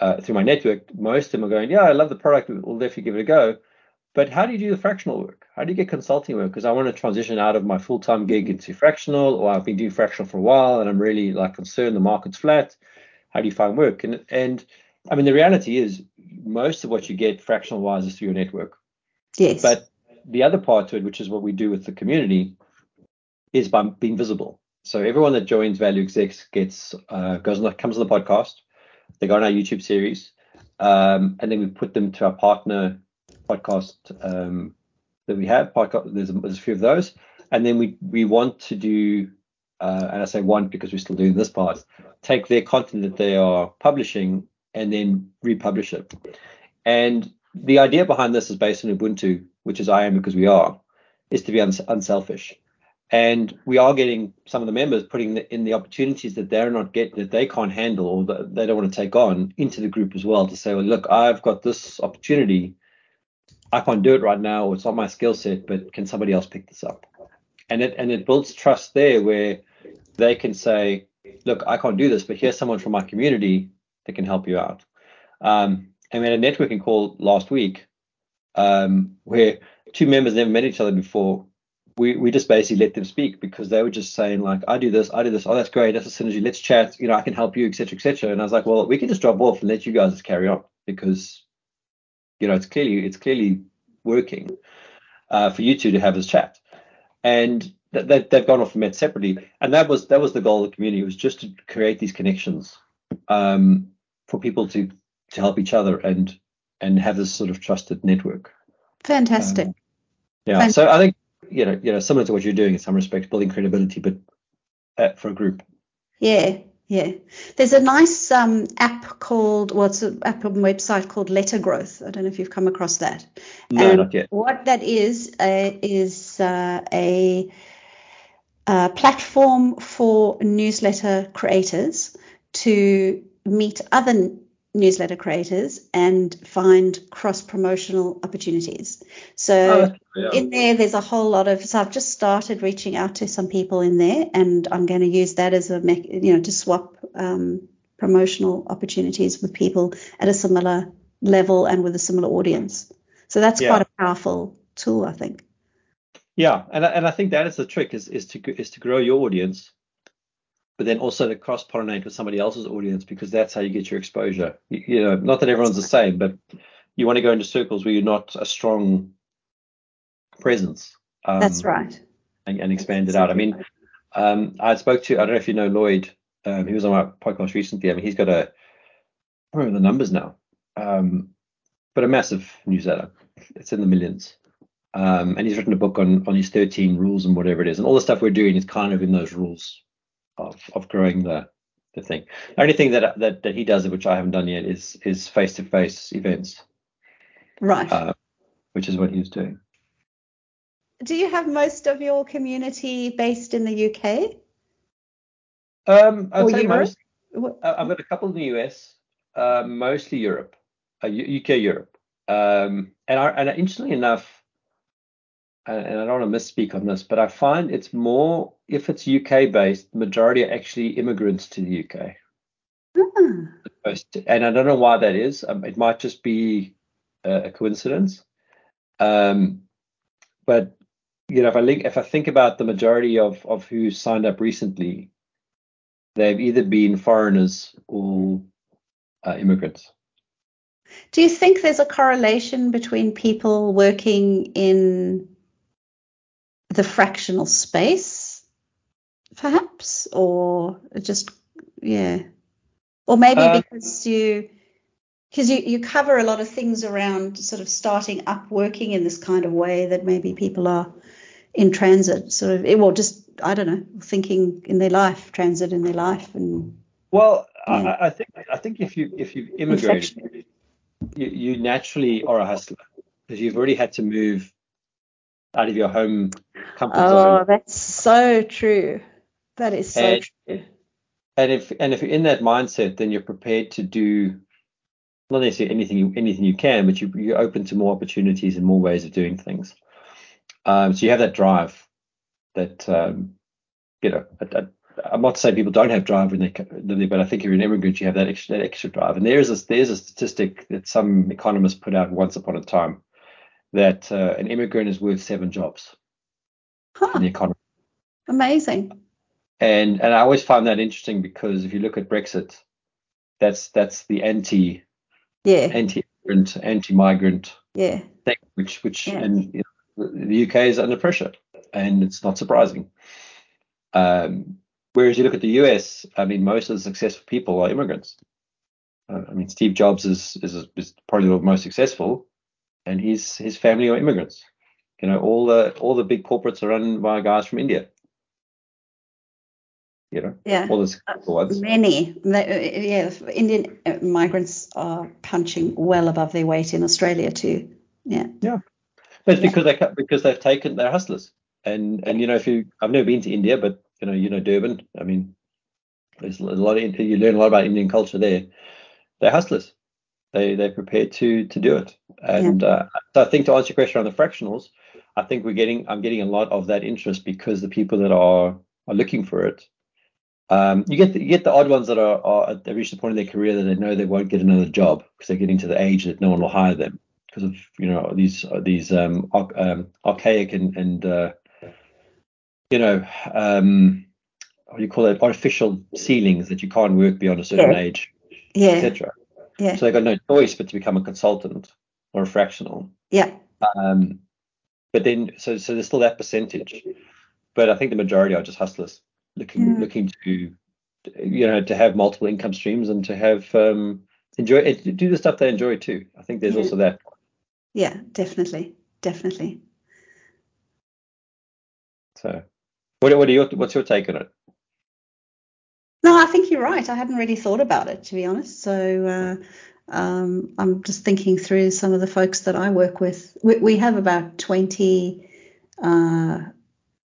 uh, through my network, most of them are going, yeah, I love the product. We'll definitely give it a go. But how do you do the fractional work? How do you get consulting work? Because I want to transition out of my full-time gig into fractional, or I've been doing fractional for a while, and I'm really like concerned the market's flat. How do you find work? And and I mean, the reality is most of what you get fractional wise is through your network. Yes. But the other part to it, which is what we do with the community, is by being visible. So everyone that joins Value Execs gets uh, goes on the, comes on the podcast. They go on our YouTube series, um, and then we put them to our partner podcast um, that we have. Podcast, there's, there's a few of those, and then we we want to do, uh, and I say want because we're still doing this part, take their content that they are publishing and then republish it. And the idea behind this is based on Ubuntu, which is I am because we are, is to be uns- unselfish and we are getting some of the members putting the, in the opportunities that they're not get that they can't handle or that they don't want to take on into the group as well to say well look i've got this opportunity. I can't do it right now. Or it's not my skill set but can somebody else pick this up? And it and it builds trust there where they can say look i can't do this but here's someone from my community that can help you out. Um, and we had a networking call last week um, where two members never met each other before. We, we just basically let them speak because they were just saying like I do this I do this oh that's great that's a synergy let's chat you know I can help you etc etc and I was like well we can just drop off and let you guys just carry on because you know it's clearly it's clearly working uh, for you two to have this chat and they, they've gone off and met separately and that was that was the goal of the community was just to create these connections um, for people to to help each other and and have this sort of trusted network. Fantastic. Um, yeah. Fantastic. So I think you know you know similar to what you're doing in some respects, building credibility, but uh, for a group. Yeah. Yeah, there's a nice um, app called, well, it's an app and website called Letter Growth. I don't know if you've come across that. No, and not yet. What that is uh, is uh, a, a platform for newsletter creators to meet other newsletter creators and find cross promotional opportunities. So oh, yeah. in there, there's a whole lot of. So I've just started reaching out to some people in there, and I'm going to use that as a you know to swap um, promotional opportunities with people at a similar level and with a similar audience. So that's yeah. quite a powerful tool, I think. Yeah, and and I think that is the trick is is to is to grow your audience but then also to cross pollinate with somebody else's audience because that's how you get your exposure. You, you, know, not that everyone's the same, but you want to go into circles where you're not a strong presence. Um, that's right. And, and expand it out. I mean, um, I spoke to, I don't know if you know Lloyd, um, he was on my podcast recently. I mean, he's got a, I remember the numbers now, um, but a massive newsletter. It's in the millions. Um, and he's written a book on, on his 13 rules and whatever it is. And all the stuff we're doing is kind of in those rules of, of growing the the thing. The only thing that, that that he does, which I haven't done yet, is is face to face events. Right. Uh, which is what he's doing. Do you have most of your community based in the UK? Um, I'd or say Europe? most. I've got a couple in the US, uh, mostly Europe, uh, UK, Europe. Um, and I, and interestingly enough, and I don't want to misspeak on this, but I find it's more if it's UK based, majority are actually immigrants to the UK. Mm. And I don't know why that is. Um, it might just be a, a coincidence. Um, but you know, if I link, if I think about the majority of of who signed up recently, they've either been foreigners or uh, immigrants. Do you think there's a correlation between people working in the fractional space, perhaps, or just yeah, or maybe uh, because you because you, you cover a lot of things around sort of starting up working in this kind of way that maybe people are in transit, sort of, well, just I don't know, thinking in their life, transit in their life, and well, yeah. I, I, think I think if you if you've immigrated, you, you naturally are a hustler because you've already had to move out of your home comfort oh, zone. Oh, that's so true. That is so and, true. And if and if you're in that mindset, then you're prepared to do not necessarily anything you, anything you can, but you, you're open to more opportunities and more ways of doing things. Um, so you have that drive that um, you know. I, I, I'm not saying people don't have drive when they live there, but I think if you're an immigrant, you have that extra, that extra drive. And there is a there's a statistic that some economists put out once upon a time that uh, an immigrant is worth seven jobs huh. in the economy. Amazing. And and I always find that interesting because if you look at Brexit, that's that's the anti yeah anti-immigrant anti-migrant yeah thing, which which yeah. and you know, the UK is under pressure, and it's not surprising. Um, whereas you look at the US, I mean, most of the successful people are immigrants. Uh, I mean, Steve Jobs is, is is probably the most successful, and his his family are immigrants. You know, all the all the big corporates are run by guys from India. You know, yeah, all the ones. Many, yeah, Indian uh, migrants are punching well above their weight in Australia too. Yeah. Yeah, but it's yeah. because they because they've taken they're hustlers, and and you know if you I've never been to India, but you know you know Durban. I mean, there's a lot of you learn a lot about Indian culture there. They're hustlers. They they're prepared to to do it. And yeah. uh, so I think to answer your question on the fractionals, I think we're getting I'm getting a lot of that interest because the people that are are looking for it Um, you get the, you get the odd ones that are, are they reach the point in their career that they know they won't get another job because they're getting to the age that no one will hire them because of you know these these um, um archaic and and uh, you know um, what do you call it artificial ceilings that you can't work beyond a certain Yeah. age, Yeah. etc. Yeah. So they've got no choice but to become a consultant or a fractional. Yeah. Um, but then, so so there's still that percentage, but I think the majority are just hustlers looking Yeah. looking to, you know, to have multiple income streams and to have um enjoy it, do the stuff they enjoy too. I think there's Yeah. also that. Yeah. Definitely. Definitely. So, what what are your what's your take on it? No, I think you're right. I hadn't really thought about it, to be honest. So uh, um, I'm just thinking through some of the folks that I work with. We, we have about 20 uh,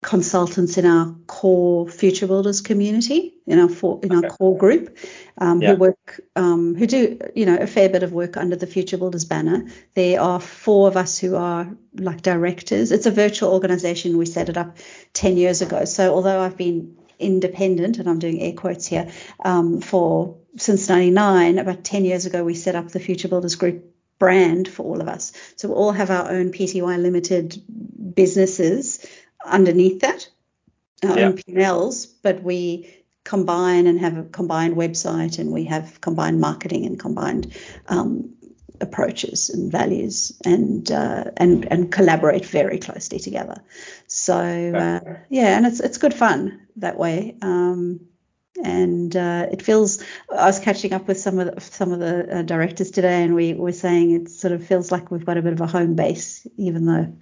consultants in our core Future Builders community, in our for, in our core group, um, Yeah. who work, um, who do you know a fair bit of work under the Future Builders banner. There are four of us who are like directors. It's a virtual organization. We set it up 10 years ago. So although I've been independent, and I'm doing air quotes here, um, for since 99, about 10 years ago, we set up the Future Builders Group brand for all of us. So we all have our own PTY Limited businesses underneath that, our Yeah. own P&Ls, but we combine and have a combined website and we have combined marketing and combined um, approaches and values and uh, and and collaborate very closely together. So uh, yeah, and it's it's good fun that way. Um, and uh, it feels. I was catching up with some of the, some of the uh, directors today, and we were saying it sort of feels like we've got a bit of a home base, even though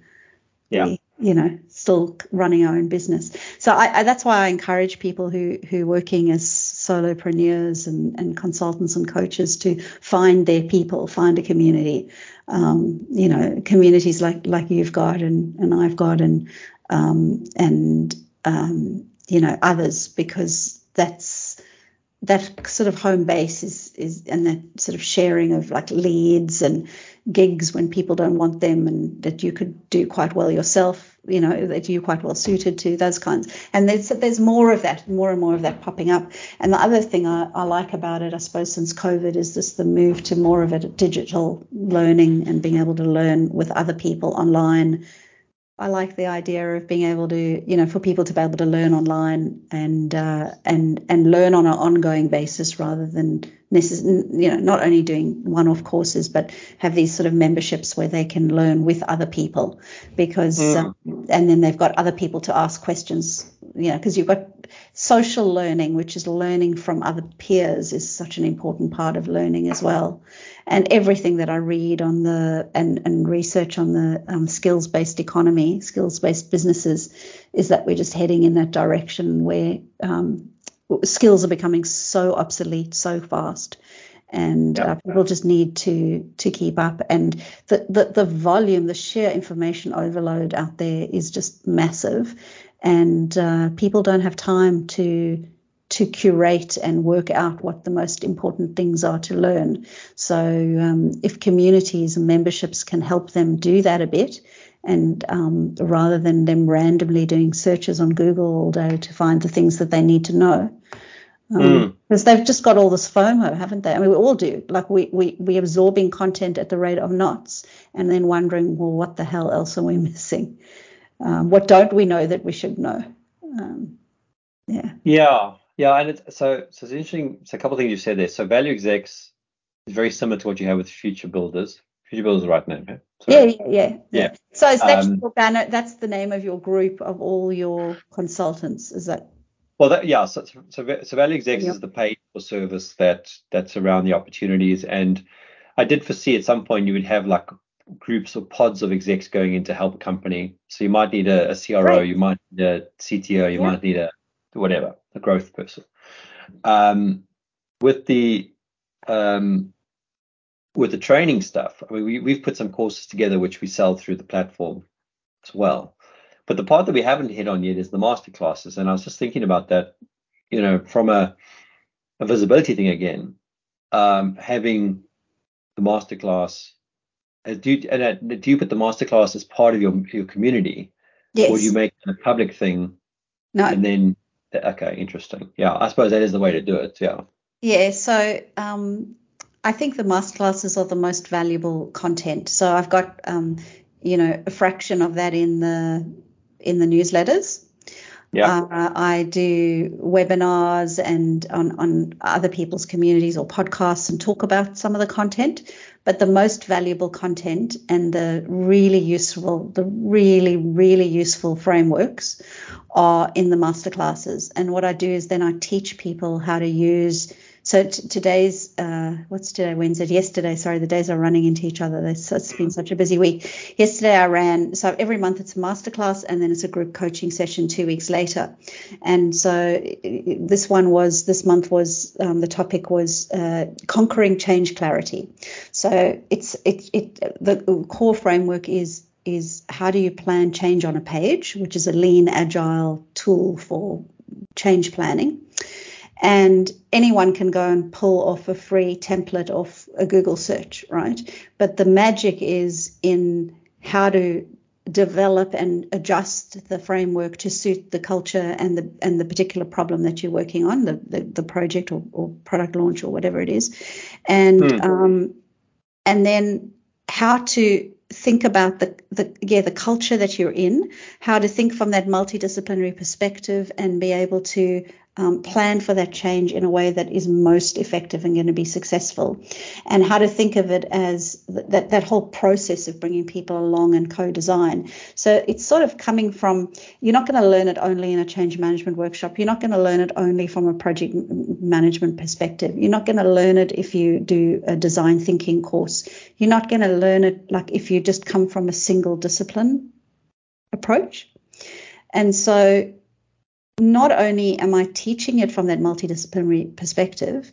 Yeah. we, you know, still running our own business. So I, I, that's why I encourage people who who are working as solopreneurs and, and consultants and coaches to find their people, find a community. Um, you know, communities like like you've got and and I've got and um, and um, you know others because that's that sort of home base is is and that sort of sharing of like leads and gigs when people don't want them and that you could do quite well yourself you know that you're quite well suited to those kinds. And there's there's more of that more and more of that popping up. And the other thing I, I like about it I suppose since COVID is this the move to more of a digital learning and being able to learn with other people online I like the idea of being able to, you know, for people to be able to learn online and uh, and and learn on an ongoing basis rather than necess- you know, not only doing one-off courses, but have these sort of memberships where they can learn with other people, because Mm. um, and then they've got other people to ask questions, you know, because you've got social learning, which is learning from other peers, is such an important part of learning as well and everything that I read on the and, and research on the um, skills based economy, skills based businesses, is that we're just heading in that direction where um, skills are becoming so obsolete so fast. And Yeah. uh, people just need to to keep up, and the, the the volume, the sheer information overload out there is just massive, and uh, people don't have time to to curate and work out what the most important things are to learn. So, um, if communities and memberships can help them do that a bit, and um, rather than them randomly doing searches on Google all day to find the things that they need to know, Mm. because they've just got all this FOMO, haven't they? I mean, we all do. Like we we we absorbing content at the rate of knots, and then wondering, well, what the hell else are we (laughs) missing? Um, what don't we know that we should know? Um, yeah. Yeah, yeah, and it's, so so it's interesting. So a couple of things you said there. So value execs is very similar to what you have with future builders. Future builders the right name, yeah? Yeah, yeah, yeah, yeah. So is that Um, your banner? That's the name of your group of all your consultants. Is that? Well, that, yeah. So, so, so value execs is the paid for service that that's around the opportunities. And I did foresee at some point you would have like groups or pods of execs going in to help a company. So you might need a, a CRO, Right. you might need a CTO, you Yeah. might need a whatever, a growth person. Um, with the um, with the training stuff, I mean, we, we've put some courses together which we sell through the platform as well. But the part that we haven't hit on yet is the master classes. And I was just thinking about that, you know, from a, a visibility thing again, um, having the masterclass. uh, Do you, and uh, do you put the masterclass as part of your your community, Yes. or do you make it a public thing no. and then Okay, interesting. Yeah, I suppose that is the way to do it. Yeah. Yeah. So um, I think the masterclasses are the most valuable content. So I've got um, you know a fraction of that in the in the newsletters. Yeah. Uh, I do webinars and on, on other people's communities or podcasts and talk about some of the content. But the most valuable content and the really useful, the really, really useful frameworks are in the masterclasses. And what I do is then I teach people how to use so t- today's uh, what's today Wednesday? Yesterday, sorry, the days are running into each other. it's been such a busy week. Yesterday I ran so every month it's a masterclass and then it's a group coaching session two weeks later. And so this one was this month was um, the topic was uh, conquering change clarity. So it's it it the core framework is is how do you plan change on a page, which is a lean agile tool for change planning and anyone can go and pull off a free template off a Google search, right? But the magic is in how to develop and adjust the framework to suit the culture and the and the particular problem that you're working on, the the, the project or, or, product launch or whatever it is, and mm. um, and then how to think about the, the yeah the culture that you're in, how to think from that multidisciplinary perspective and be able to um, plan for that change in a way that is most effective and going to be successful, and how to think of it as th- that that whole process of bringing people along and co-design. So it's sort of coming from you're not going to learn it only in a change management workshop. You're not going to learn it only from a project management perspective. You're not going to learn it if you do a design thinking course. You're not going to learn it like if you just come from a single discipline approach. And so not only am I teaching it from that multidisciplinary perspective,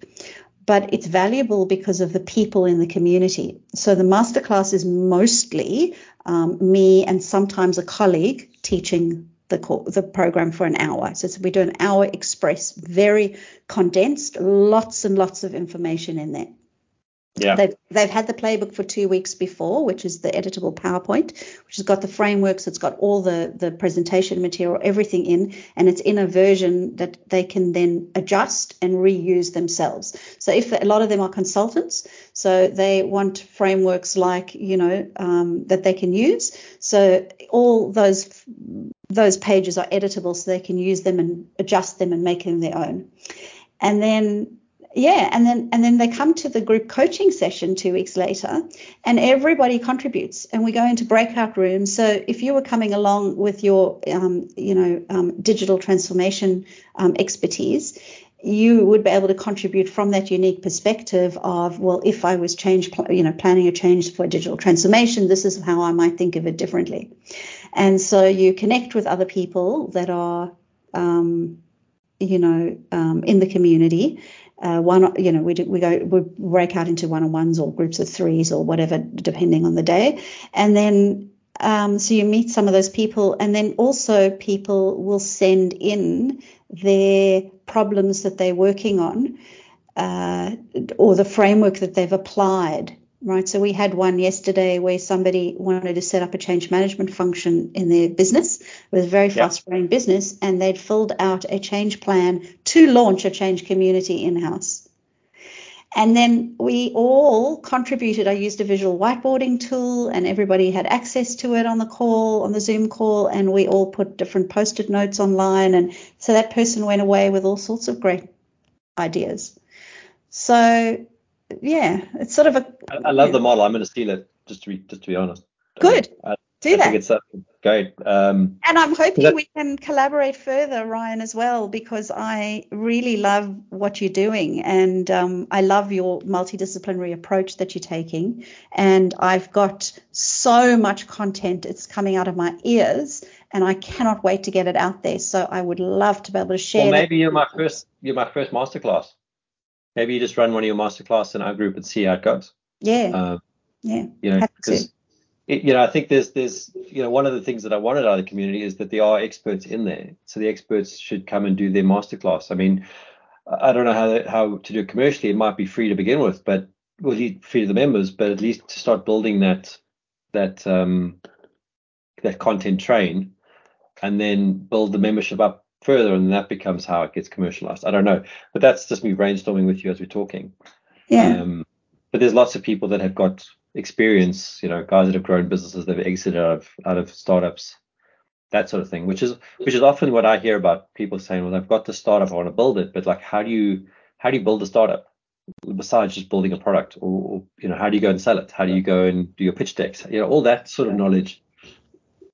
but it's valuable because of the people in the community. So the masterclass is mostly um, me and sometimes a colleague teaching the, the program for an hour. So we do an hour express, very condensed, lots and lots of information in there. Yeah. They've, they've had the playbook for two weeks before, which is the editable PowerPoint, which has got the frameworks, it's got all the, the presentation material, everything in, and it's in a version that they can then adjust and reuse themselves. So if a lot of them are consultants, so they want frameworks like, you know, um, that they can use. So all those those pages are editable so they can use them and adjust them and make them their own. And then yeah and then and then they come to the group coaching session two weeks later and everybody contributes and we go into breakout rooms. So if you were coming along with your um, you know um, digital transformation um, expertise you would be able to contribute from that unique perspective of well if i was change you know planning a change for digital transformation this is how i might think of it differently. And so you connect with other people that are um, you know um, in the community uh, one, you know, we do, we go we break out into one-on-ones or groups of threes or whatever, depending on the day, and then um, so you meet some of those people, and then also people will send in their problems that they're working on, uh, or the framework that they've applied right? So we had one yesterday where somebody wanted to set up a change management function in their business. It was a very fast growing business, and they'd filled out a change plan to launch a change community in house. And then we all contributed. I used a visual whiteboarding tool, and everybody had access to it on the call, on the Zoom call, and we all put different post it notes online. And so that person went away with all sorts of great ideas. So yeah, it's sort of a. I, I love the model. I'm going to steal it. Just to be just to be honest. Good. I, Do I that. think it's uh, great. Um, and I'm hoping that, we can collaborate further, Ryan, as well, because I really love what you're doing, and um, I love your multidisciplinary approach that you're taking. And I've got so much content; it's coming out of my ears, and I cannot wait to get it out there. So I would love to be able to share. Well, maybe you're my first. You're my first masterclass maybe you just run one of your masterclass in our group and see how it goes. Yeah. Uh, yeah. You know, because you know, I think there's there's you know one of the things that I wanted out of the community is that there are experts in there, so the experts should come and do their masterclass. I mean, I don't know how how to do it commercially. It might be free to begin with, but well, free to the members, but at least to start building that that um that content train, and then build the membership up further, and that becomes how it gets commercialized. I don't know, but that's just me brainstorming with you as we're talking. Yeah. Um, but there's lots of people that have got experience, you know, guys that have grown businesses, they've exited out of out of startups, that sort of thing, which is which is often what I hear about people saying, well, I've got the startup, I want to build it, but like, how do you how do you build a startup besides just building a product, or, or you know, how do you go and sell it? How do you go and do your pitch decks? You know, all that sort of knowledge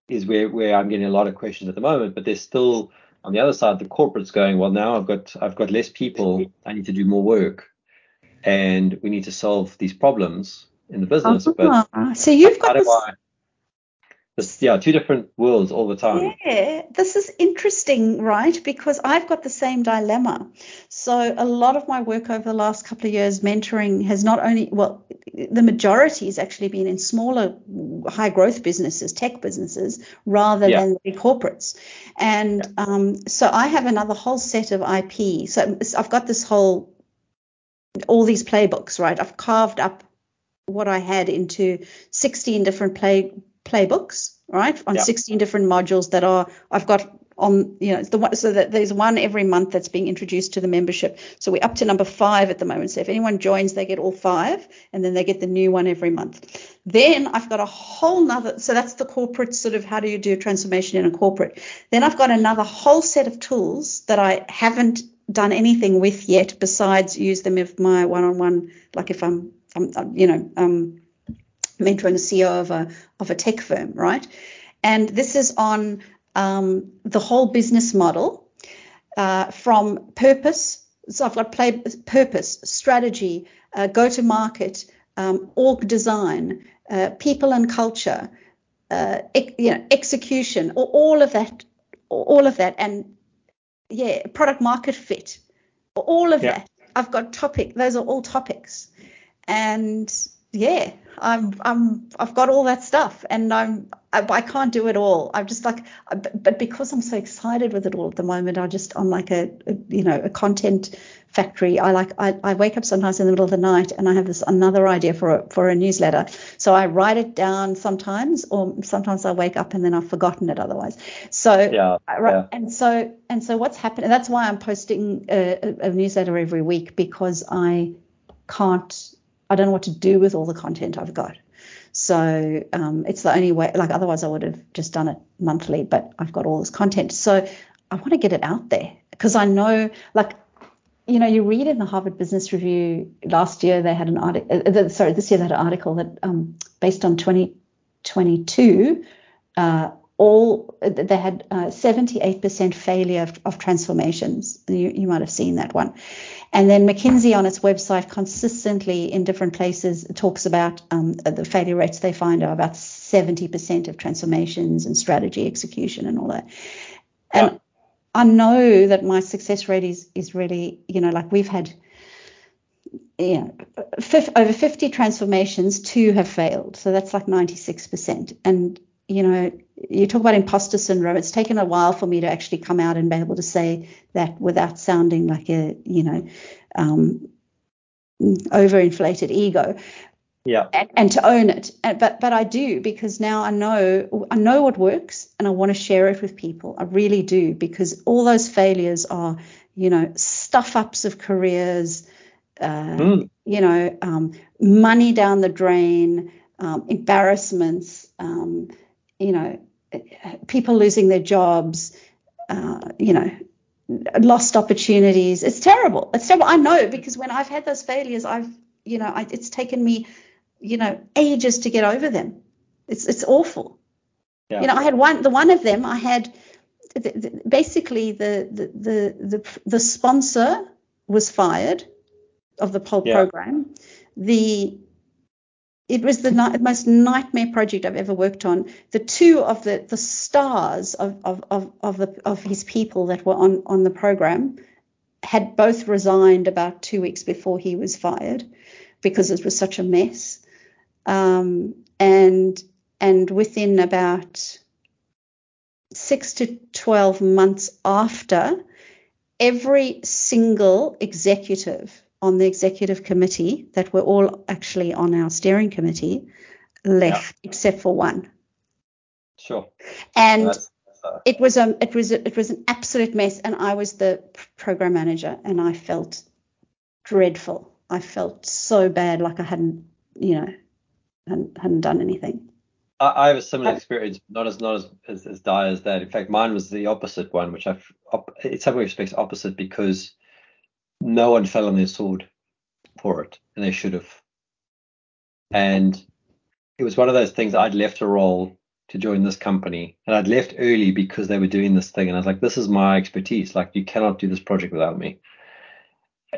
is where where I'm getting a lot of questions at the moment, but there's still on the other side the corporates going, well, now I've got I've got less people, I need to do more work, and we need to solve these problems in the business. Uh-huh. But so you've got this. I? This, yeah, two different worlds all the time. Yeah, this is interesting, right? Because I've got the same dilemma. So a lot of my work over the last couple of years, mentoring, has not only well, the majority has actually been in smaller, high growth businesses, tech businesses, rather Yeah. than big corporates. And um, so I have another whole set of IP. So I've got this whole, all these playbooks, right? I've carved up what I had into 16 different play playbooks, right? On Yeah. 16 different modules that are I've got on you know the one so that there's one every month that's being introduced to the membership. So we're up to number five at the moment. So if anyone joins, they get all five, and then they get the new one every month. Then I've got a whole nother so that's the corporate sort of how do you do transformation in a corporate. Then I've got another whole set of tools that I haven't done anything with yet besides use them with my one-on-one like if I'm, I'm I'm, you know um mentoring a CEO of a of a tech firm, right? And this is on um, the whole business model uh, from purpose. So I've got play purpose, strategy, uh, go to market, um, org design, uh, people and culture, uh, ec- you know, execution, all of that, all of that, and yeah, product market fit, all of Yeah. that. I've got topic. Those are all topics, and yeah, I'm I'm I've got all that stuff, and I'm I, I can't do it all. I'm just like, uh, I- but but because I'm so excited with it all at the moment, I just I'm like a, a you know a content factory. I like I, I wake up sometimes in the middle of the night and I have this another idea for a for a newsletter. So I write it down sometimes, or sometimes I wake up and then I've forgotten it otherwise. So Yeah, right, yeah. and so and so what's happening? That's why I'm posting a, a newsletter every week because I can't. I don't know what to do with all the content I've got. So um, it's the only way. Like otherwise, I would have just done it monthly. But I've got all this content, so I want to get it out there because I know, like, you know, you read in the Harvard Business Review last year they had an article. Uh, sorry, this year they had an article that um, based on 2022. Uh, all they had uh, 78% failure of, of transformations. You, you might have seen that one. And then McKinsey on its website consistently in different places talks about um, the failure rates they find are about 70% of transformations and strategy execution and all that. And Yeah. I know that my success rate is is really, you know, like we've had you know, over 50 transformations, two have failed. So that's like 96%. And, you know, you talk about imposter syndrome. It's taken a while for me to actually come out and be able to say that without sounding like a, you know, um, overinflated ego Yeah. and, and to own it. And, but but I do because now I know I know what works and I want to share it with people. I really do because all those failures are you know stuff ups of careers, uh, Mm. you know um, money down the drain, um, embarrassments, um, you know people losing their jobs, uh, you know lost opportunities. It's terrible. It's terrible. I know because when I've had those failures, I've you know I, it's taken me you know ages to get over them. It's it's awful. Yeah. You know, I had one the one of them. I had th- th- basically the the the the, the sponsor was fired of the whole Yeah. program. The it was the ni- most nightmare project I've ever worked on. The two of the, the stars of, of, of, of, the, of his people that were on, on the program had both resigned about two weeks before he was fired because it was such a mess. Um, and and within about six to 12 months after, every single executive on the executive committee that were all actually on our steering committee left except for one. Sure. And That's it was um it was it was an absolute mess, and I was the program manager, and I felt dreadful. I felt so bad, like I hadn't, you know, hadn't, hadn't done anything. I, I have a similar experience, not as not as, as, as dire as that. In fact, mine was the opposite one, which I've in some respects opposite because no one fell on their sword for it, and they should have. And it was one of those things I'd left a role to join this company, and I'd left early because they were doing this thing, and I was like, this is my expertise. Like, you cannot do this project without me.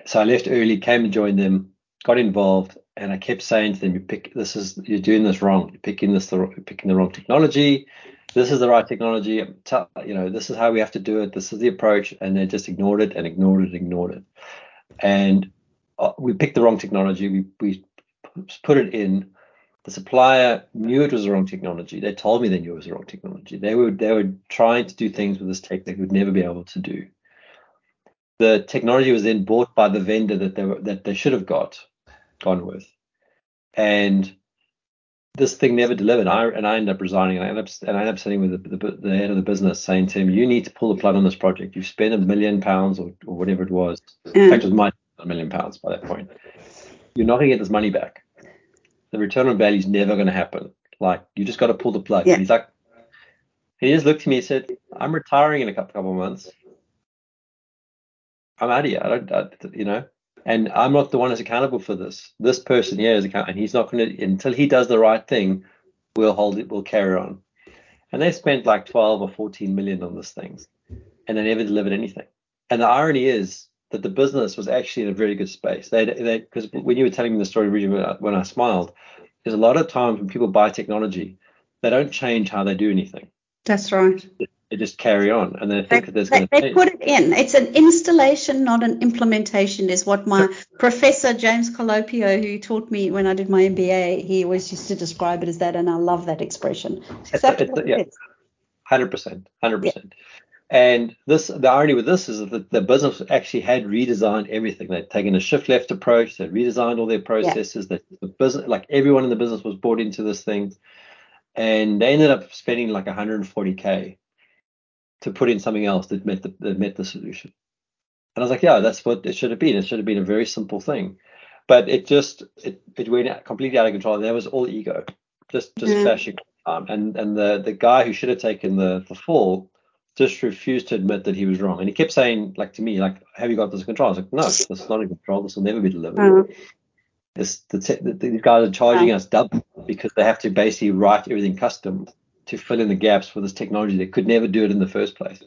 So I left early, came and joined them, got involved, and I kept saying to them, "You pick this is you're doing this wrong. You're picking this the picking the wrong technology. This is the right technology. You know, this is how we have to do it. This is the approach." And they just ignored it and ignored it, and ignored it. And uh, we picked the wrong technology. We we put it in. The supplier knew it was the wrong technology. They told me they knew it was the wrong technology. They were they were trying to do things with this tech they would never be able to do. The technology was then bought by the vendor that they were, that they should have got gone with, and this thing never delivered. I and I end up resigning, and I end up and I ended up sitting with the, the, the, head of the business saying to him, "You need to pull the plug on this project. You've spent a million pounds or, or whatever it was. Mm. In fact, it was my a million pounds by that point. You're not going to get this money back. The return on value is never going to happen. Like you just got to pull the plug." Yeah. He's like, he just looked at me and said, "I'm retiring in a couple couple of months. I'm out of here. I don't, I, you know." And I'm not the one who's accountable for this. This person here is accountable, and he's not going to until he does the right thing. We'll hold it. We'll carry on. And they spent like 12 or 14 million on this thing, and they never delivered anything. And the irony is that the business was actually in a very good space. They, because when you were telling me the story, when uh, I, when I smiled, there's a lot of times when people buy technology, they don't change how they do anything. That's right they just carry on and they think they, there's going to they put it in. It's an installation not an implementation is what my professor james colopio who taught me when i did my mba he always used to describe it as that and i love that expression. It's exactly it's, yeah, 100% 100% yeah. and this the irony with this is that the business actually had redesigned everything. They'd taken a shift left approach they redesigned all their processes yeah. that the business like everyone in the business was bought into this thing and they ended up spending like 140k to put in something else that met the that met the solution. And I was like, yeah, that's what it should have been. It should have been a very simple thing, but it just it, it went completely out of control. And that was all ego, just just mm. flashing. Um, and and the the guy who should have taken the the fall just refused to admit that he was wrong. And he kept saying, like to me, like, have you got this control? I was like, no, this is not in control. This will never be delivered. Mm. This the, the, the guys are charging us double because they have to basically write everything custom to fill in the gaps for this technology that could never do it in the first place.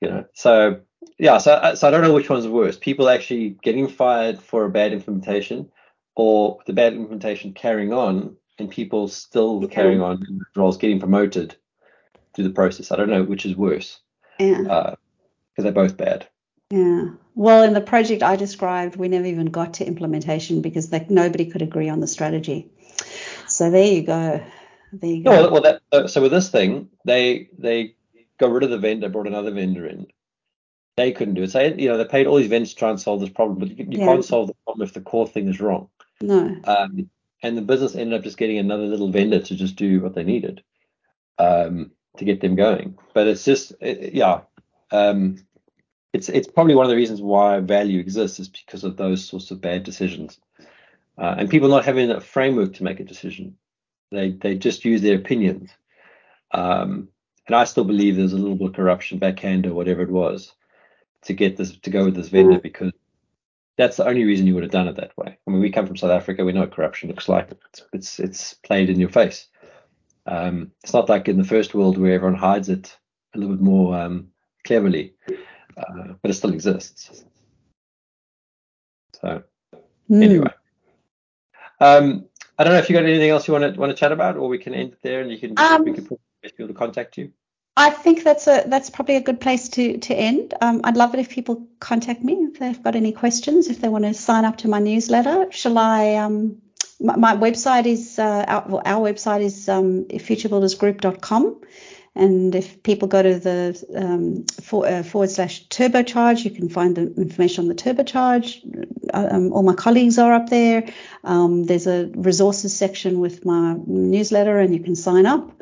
You know, so yeah, so so I don't know which one's worse: people actually getting fired for a bad implementation, or the bad implementation carrying on and people still carrying on in roles, getting promoted through the process. I don't know which is worse. Yeah. Because uh, they're both bad. Yeah. Well, in the project I described, we never even got to implementation because like nobody could agree on the strategy. So there you go. There you go. well, well that, uh, so with this thing, they they got rid of the vendor, brought another vendor in. They couldn't do it. So you know they paid all these vendors to try and solve this problem, but you, you yeah. can't solve the problem if the core thing is wrong. No. Um, and the business ended up just getting another little vendor to just do what they needed um, to get them going. But it's just it, yeah. Um, it's it's probably one of the reasons why value exists is because of those sorts of bad decisions, uh, and people not having a framework to make a decision. They they just use their opinions. Um, and I still believe there's a little bit of corruption, backhand or whatever it was, to get this to go with this vendor because that's the only reason you would have done it that way. I mean, we come from South Africa, we know what corruption looks like. It's it's, it's played in your face. Um, it's not like in the first world where everyone hides it a little bit more um, cleverly, uh, but it still exists. So mm. anyway, um, I don't know if you got anything else you want to want to chat about, or we can end it there, and you can um, we can put people to contact you. I think that's a that's probably a good place to to end. Um, I'd love it if people contact me if they've got any questions, if they want to sign up to my newsletter. Shall I? Um, my, my website is uh, our, well, our website is um, futurebuildersgroup.com. And if people go to the um, for, uh, forward slash turbocharge, you can find the information on the turbocharge. Um, all my colleagues are up there. Um, there's a resources section with my newsletter, and you can sign up.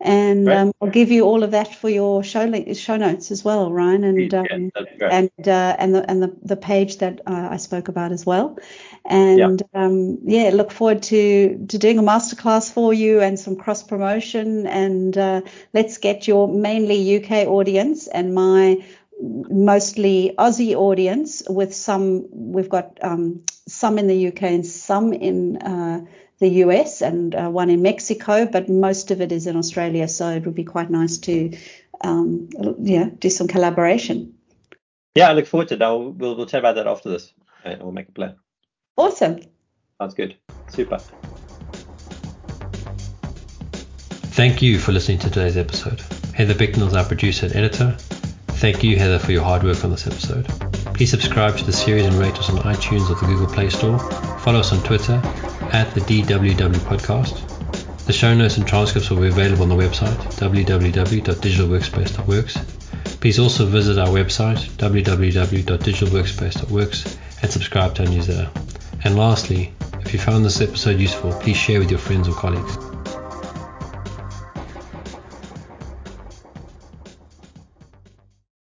And um, I'll give you all of that for your show show notes as well, Ryan, and um, yeah, and uh, and the and the, the page that uh, I spoke about as well. And yeah. Um, yeah. look forward to to doing a masterclass for you and some cross promotion, and uh, let's get your mainly UK audience and my mostly Aussie audience with some we've got um, some in the UK and some in uh, the US and uh, one in Mexico, but most of it is in Australia. So it would be quite nice to, um, yeah, do some collaboration. Yeah, I look forward to it. I'll, we'll, we'll chat about that after this. and we'll make a plan. Awesome. Sounds good. Super. Thank you for listening to today's episode. Heather Bicknell is our producer and editor. Thank you, Heather, for your hard work on this episode. Please subscribe to the series and rate us on iTunes or the Google Play Store. Follow us on Twitter at the DWW Podcast. The show notes and transcripts will be available on the website www.digitalworkspace.works. Please also visit our website www.digitalworkspace.works and subscribe to our newsletter. And lastly, if you found this episode useful, please share with your friends or colleagues.